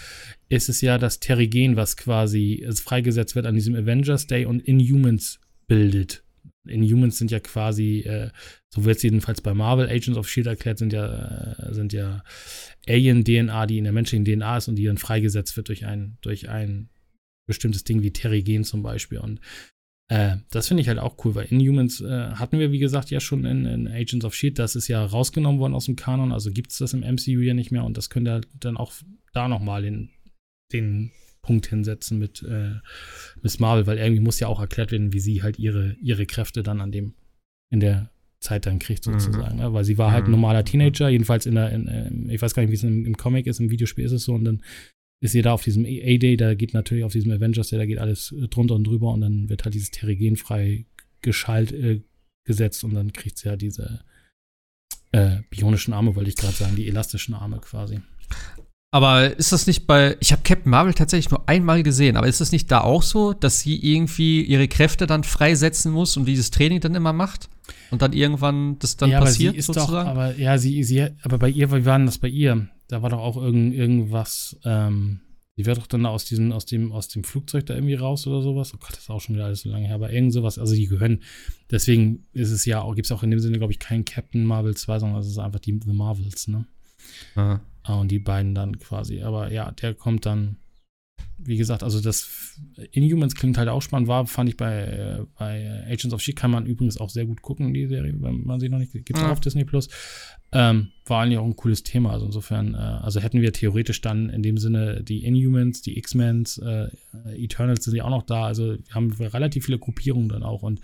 S2: ist es ja das Terrigen, was quasi es freigesetzt wird an diesem Avengers Day und Inhumans bildet. Inhumans sind ja quasi, äh, so wird es jedenfalls bei Marvel Agents of Shield erklärt, sind ja, äh, sind ja Alien-DNA, die in der menschlichen DNA ist und die dann freigesetzt wird durch ein, durch ein bestimmtes Ding wie Terrigen zum Beispiel. Und äh, das finde ich halt auch cool, weil Inhumans äh, hatten wir, wie gesagt, ja schon in, in Agents of Shield. Das ist ja rausgenommen worden aus dem Kanon, also gibt es das im MCU ja nicht mehr und das könnte halt dann auch da nochmal den, den Punkt hinsetzen mit äh, Miss Marvel, weil irgendwie muss ja auch erklärt werden, wie sie halt ihre, ihre Kräfte dann an dem, in der Zeit dann kriegt,
S1: Mhm.
S2: sozusagen. Ne? Weil sie war halt ein
S1: Mhm.
S2: normaler Teenager, jedenfalls in der, in, ähm, ich weiß gar nicht, wie es im, im Comic ist, im Videospiel ist es so, und dann ist sie da auf diesem A-Day, da geht natürlich auf diesem Avengers Day, da geht alles äh, drunter und drüber und dann wird halt dieses Terrigen frei geschalt äh, gesetzt und dann kriegt sie ja diese äh, bionischen Arme, wollte ich gerade sagen, die elastischen Arme quasi.
S1: Aber ist das nicht bei. Ich habe Captain Marvel tatsächlich nur einmal gesehen, aber ist das nicht da auch so, dass sie irgendwie ihre Kräfte dann freisetzen muss und dieses Training dann immer macht? Und dann irgendwann das dann
S2: ja,
S1: passiert, sozusagen?
S2: doch, aber ja, sie, sie, aber bei ihr, wie war denn das bei ihr? Da war doch auch irgend, irgendwas, ähm, sie wird doch dann aus diesem, aus dem, aus dem Flugzeug da irgendwie raus oder sowas. Oh Gott, das ist auch schon wieder alles so lange her, aber irgend sowas, also die gehören, deswegen ist es ja auch, gibt es auch in dem Sinne, glaube ich, keinen Captain Marvel 2, sondern es ist einfach die The Marvels, ne?
S1: Ah.
S2: Ah, Und die beiden dann quasi. Aber ja, der kommt dann, wie gesagt, also das Inhumans klingt halt auch spannend, war, fand ich bei, äh, bei Agents of Shield, kann man übrigens auch sehr gut gucken, die Serie, wenn man sie noch nicht, gibt's auch
S1: Ja.
S2: auf Disney Plus. Ähm, war eigentlich auch ein cooles Thema. Also insofern, äh, also hätten wir theoretisch dann in dem Sinne die Inhumans, die X-Mens, äh, Eternals sind ja auch noch da. Also wir haben relativ viele Gruppierungen dann auch und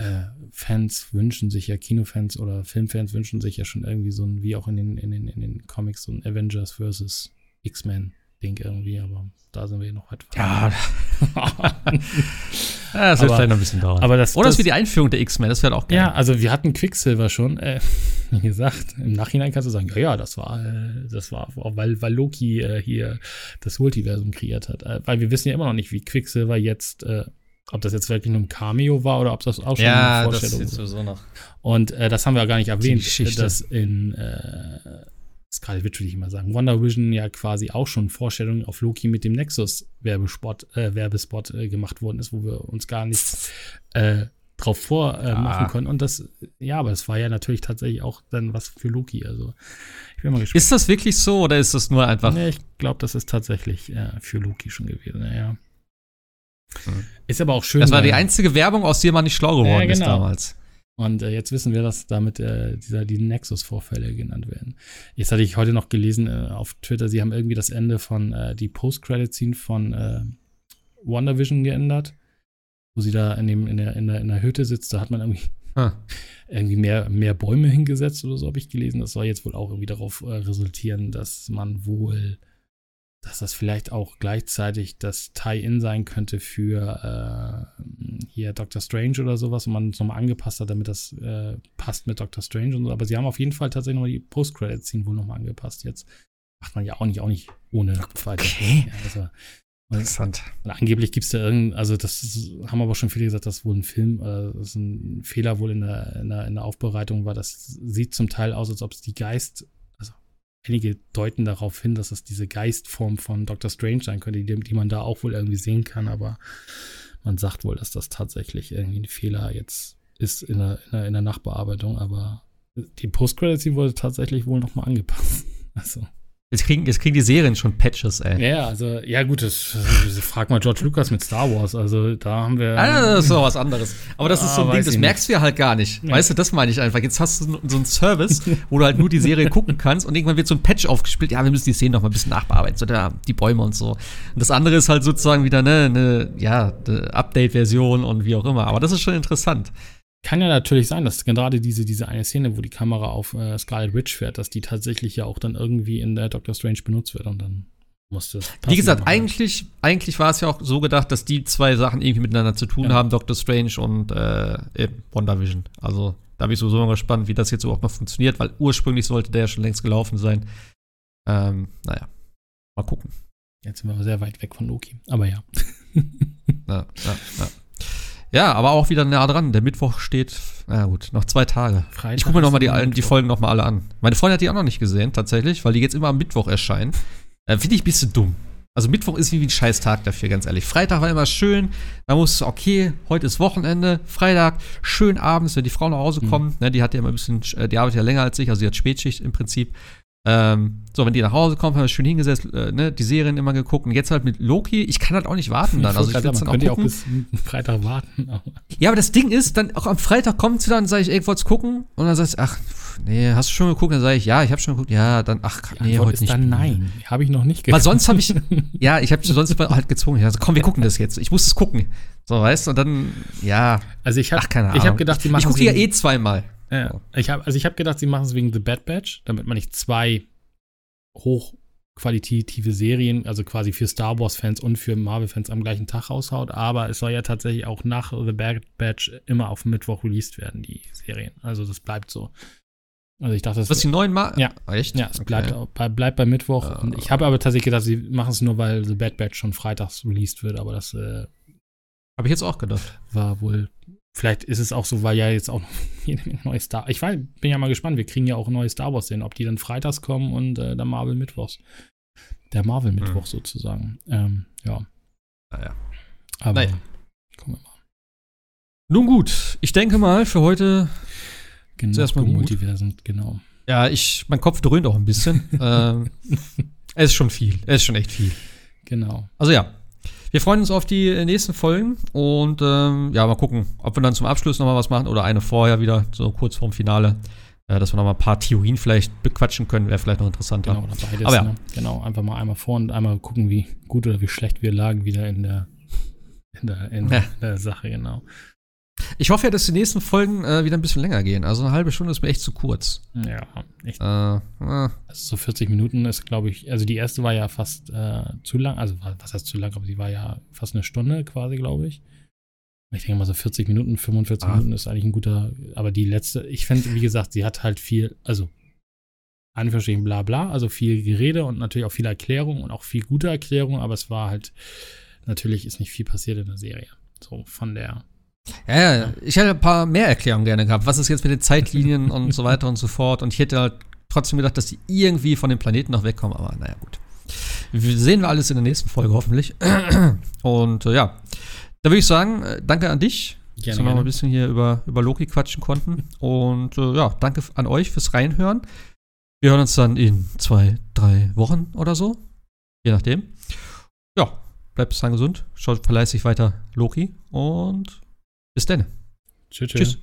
S2: äh, Fans wünschen sich ja, Kinofans oder Filmfans wünschen sich ja schon irgendwie so ein, wie auch in den, in den, in den Comics, so ein Avengers versus X-Men-Ding irgendwie, aber da sind wir ja noch weit
S1: Ja,
S2: ja,
S1: das wird
S2: Aber-
S1: vielleicht noch ein bisschen dauern.
S2: aber das,
S1: Oder das
S2: das
S1: wie die Einführung der X-Men, das wäre auch geil.
S2: Ja, also wir hatten Quicksilver schon. Äh, wie gesagt, im Nachhinein kannst du sagen, ja, ja, das war, äh, das war, weil, weil Loki äh, hier das Multiversum kreiert hat. Äh, weil wir wissen ja immer noch nicht, wie Quicksilver jetzt, äh, ob das jetzt wirklich nur ein Cameo war oder ob das auch schon
S1: ja
S2: eine
S1: das
S2: Vorstellung
S1: ist
S2: war.
S1: sowieso noch.
S2: Und äh, das haben wir ja gar nicht erwähnt, dass in äh, Scarlet Witch will ich mal sagen, Wonder Vision ja quasi auch schon Vorstellungen auf Loki mit dem Nexus Werbespot, äh, Werbespot äh, gemacht worden ist, wo wir uns gar nicht äh, drauf vormachen äh, machen können. Und das, ja, aber es war ja natürlich tatsächlich auch dann was für Loki. Also ich bin mal gespannt.
S1: Ist das wirklich so oder ist das nur einfach.
S2: Nee, ich glaube, das ist tatsächlich äh, für Loki schon gewesen. Ja. Ist aber auch schön.
S1: Das war die
S2: weil-
S1: einzige Werbung, aus der man nicht schlau geworden
S2: Ja,
S1: ist
S2: genau.
S1: damals.
S2: Und äh, jetzt wissen wir, dass damit äh, dieser, die Nexus-Vorfälle genannt werden. Jetzt hatte ich heute noch gelesen äh, auf Twitter, sie haben irgendwie das Ende von äh, die Post-Credit-Scene von äh, WandaVision geändert, wo sie da in, dem, in, der, in, der, in der Hütte sitzt. Da hat man irgendwie,
S1: Ah.
S2: irgendwie mehr, mehr Bäume hingesetzt oder so, habe ich gelesen. Das soll jetzt wohl auch irgendwie darauf äh, resultieren, dass man wohl, dass das vielleicht auch gleichzeitig das Tie-In sein könnte für äh, hier Doctor Strange oder sowas und man es nochmal angepasst hat, damit das äh, passt mit Doctor Strange und so. Aber sie haben auf jeden Fall tatsächlich nochmal die Post-Credit-Scene wohl nochmal angepasst jetzt. Macht man ja auch nicht, auch nicht ohne weiter.
S1: Okay.
S2: Ja, also,
S1: Interessant.
S2: Und angeblich gibt es da irgendein, also das ist, haben aber schon viele gesagt, dass wohl ein Film, äh, das ist ein Fehler wohl in der, in, der, in der Aufbereitung war. Das sieht zum Teil aus, als ob es die Geist, einige deuten darauf hin, dass es diese Geistform von Doctor Strange sein könnte, die, die man da auch wohl irgendwie sehen kann, aber man sagt wohl, dass das tatsächlich irgendwie ein Fehler jetzt ist in der, in der, in der Nachbearbeitung, aber die Post-Credits, wurde tatsächlich wohl nochmal angepasst. Also.
S1: Jetzt kriegen, jetzt kriegen die Serien schon Patches, ey.
S2: Ja, also, ja, gut, das, das frag mal George Lucas mit Star Wars. Also, da haben wir.
S1: Ah, das ist doch was anderes. Aber das ah, ist so ein Ding, das merkst du ja halt gar nicht. Ja. Weißt du, das meine ich einfach. Jetzt hast du so einen Service, wo du halt nur die Serie gucken kannst und irgendwann wird so ein Patch aufgespielt. Ja, wir müssen die Szenen noch mal ein bisschen nachbearbeiten. So, da, die Bäume und so. Und das andere ist halt sozusagen wieder eine, eine ja, eine Update-Version und wie auch immer. Aber das ist schon interessant.
S2: Kann ja natürlich sein, dass gerade diese, diese eine Szene, wo die Kamera auf äh, Scarlet Witch fährt, dass die tatsächlich ja auch dann irgendwie in der Doctor Strange benutzt wird und dann muss das.
S1: Wie gesagt, eigentlich, eigentlich war es ja auch so gedacht, dass die zwei Sachen irgendwie miteinander zu tun ja. haben, Doctor Strange und äh, WandaVision. Also da bin ich sowieso mal gespannt, wie das jetzt überhaupt noch funktioniert, weil ursprünglich sollte der ja schon längst gelaufen sein. Ähm, naja, mal gucken.
S2: Jetzt sind wir sehr weit weg von Loki, aber ja.
S1: ja, ja, ja. Ja, aber auch wieder nah dran. Der Mittwoch steht, na gut, noch zwei Tage. Freitag ich gucke mir nochmal die, die Folgen nochmal alle an. Meine Freundin hat die auch noch nicht gesehen, tatsächlich, weil die jetzt immer am Mittwoch erscheinen. Äh, Finde ich ein bisschen dumm. Also Mittwoch ist wie ein scheiß Tag dafür, ganz ehrlich. Freitag war immer schön, da musst du, okay, heute ist Wochenende, Freitag, schön abends, wenn die Frau nach Hause mhm. kommt, mhm. ne, die hat ja immer ein bisschen, äh, die arbeitet ja länger als ich, also sie hat Spätschicht im Prinzip. Ähm, so, wenn die nach Hause kommen, haben wir schön hingesetzt, äh, ne, die Serien immer geguckt. Und jetzt halt mit Loki, ich kann halt auch nicht warten dann. Also ich
S2: will dann auch, gucken. auch bis Freitag warten.
S1: ja, aber das Ding ist, dann auch am Freitag kommt sie dann, sage ich, ey, wollt's gucken? Und dann sagst du, ach, nee, hast du schon geguckt? Dann sage ich, ja, ich habe schon geguckt. Ja, dann, ach,
S2: die nee, heute ist nicht. Dann nein, habe ich noch nicht
S1: geguckt. Weil sonst habe ich, ja, ich habe sonst halt gezwungen. Also, komm, wir gucken das jetzt. Ich muss es gucken. So, weißt du, und dann, ja.
S2: Also ich habe, ich habe gedacht,
S1: die machen Ich gucke ja eh zweimal.
S2: Ja, ich habe, also ich habe gedacht, sie machen es wegen The Bad Batch, damit man nicht zwei hochqualitative Serien, also quasi für Star Wars-Fans und für Marvel-Fans am gleichen Tag raushaut. Aber es soll ja tatsächlich auch nach The Bad Batch immer auf Mittwoch released werden, die Serien. Also das bleibt so. Also ich dachte, das
S1: Was die neuen Mal?
S2: Ja, echt? Ja, es okay. bleibt, bei, bleibt bei Mittwoch. Uh, und ich habe aber tatsächlich gedacht, sie machen es nur, weil The Bad Batch schon freitags released wird. Aber das äh,
S1: habe ich jetzt auch gedacht.
S2: War wohl Vielleicht ist es auch so, weil ja jetzt auch noch jede Menge neue Star. Ich war, bin ja mal gespannt, wir kriegen ja auch neue Star Wars sehen, ob die dann freitags kommen und äh, der Marvel Mittwochs. Der Marvel Mittwoch mhm. sozusagen. Ähm, ja.
S1: Naja.
S2: Aber naja. gucken wir mal.
S1: Nun gut, ich denke mal für heute
S2: genau, zuerst mal Multiversen, genau.
S1: Ja, ich, mein Kopf dröhnt auch ein bisschen. ähm, es ist schon viel. Es ist schon echt viel.
S2: Genau.
S1: Also ja, wir freuen uns auf die äh, nächsten Folgen und ähm, ja, mal gucken, ob wir dann zum Abschluss nochmal was machen oder eine vorher wieder, so kurz vorm Finale, äh, dass wir nochmal ein paar Theorien vielleicht bequatschen können, wäre vielleicht noch interessanter.
S2: Genau, oder beides, Aber ja. Ne? Genau, einfach mal einmal vor und einmal gucken, wie gut oder wie schlecht wir lagen wieder in der, in der, in ja. der Sache, genau.
S1: Ich hoffe ja, dass die nächsten Folgen äh, wieder ein bisschen länger gehen. Also eine halbe Stunde ist mir echt zu kurz.
S2: Ja, echt. Äh, äh. Also so 40 Minuten ist, glaube ich, also die erste war ja fast äh, zu lang, also was heißt zu lang, aber die war ja fast eine Stunde quasi, glaube ich. Ich denke mal so 40 Minuten, 45 ah. Minuten ist eigentlich ein guter, aber die letzte, ich finde, wie gesagt, sie hat halt viel, also Anführungsstrichen bla bla, also viel Gerede und natürlich auch viel Erklärung und auch viel gute Erklärung, aber es war halt, natürlich ist nicht viel passiert in der Serie. So von der
S1: ja, ja, ich hätte ein paar mehr Erklärungen gerne gehabt. Was ist jetzt mit den Zeitlinien und so weiter und so fort? Und ich hätte halt trotzdem gedacht, dass die irgendwie von dem Planeten noch wegkommen, aber naja, gut. Wir sehen wir alles in der nächsten Folge hoffentlich. Und äh, ja, da würde ich sagen, äh, danke an dich, gerne, dass wir noch mal ein bisschen hier über, über Loki quatschen konnten. Und äh, ja, danke an euch fürs Reinhören. Wir hören uns dann in zwei, drei Wochen oder so. Je nachdem. Ja, bleibt bis dann gesund. Schaut verleißig weiter Loki und bis dann.
S2: Tschüss. tschüss.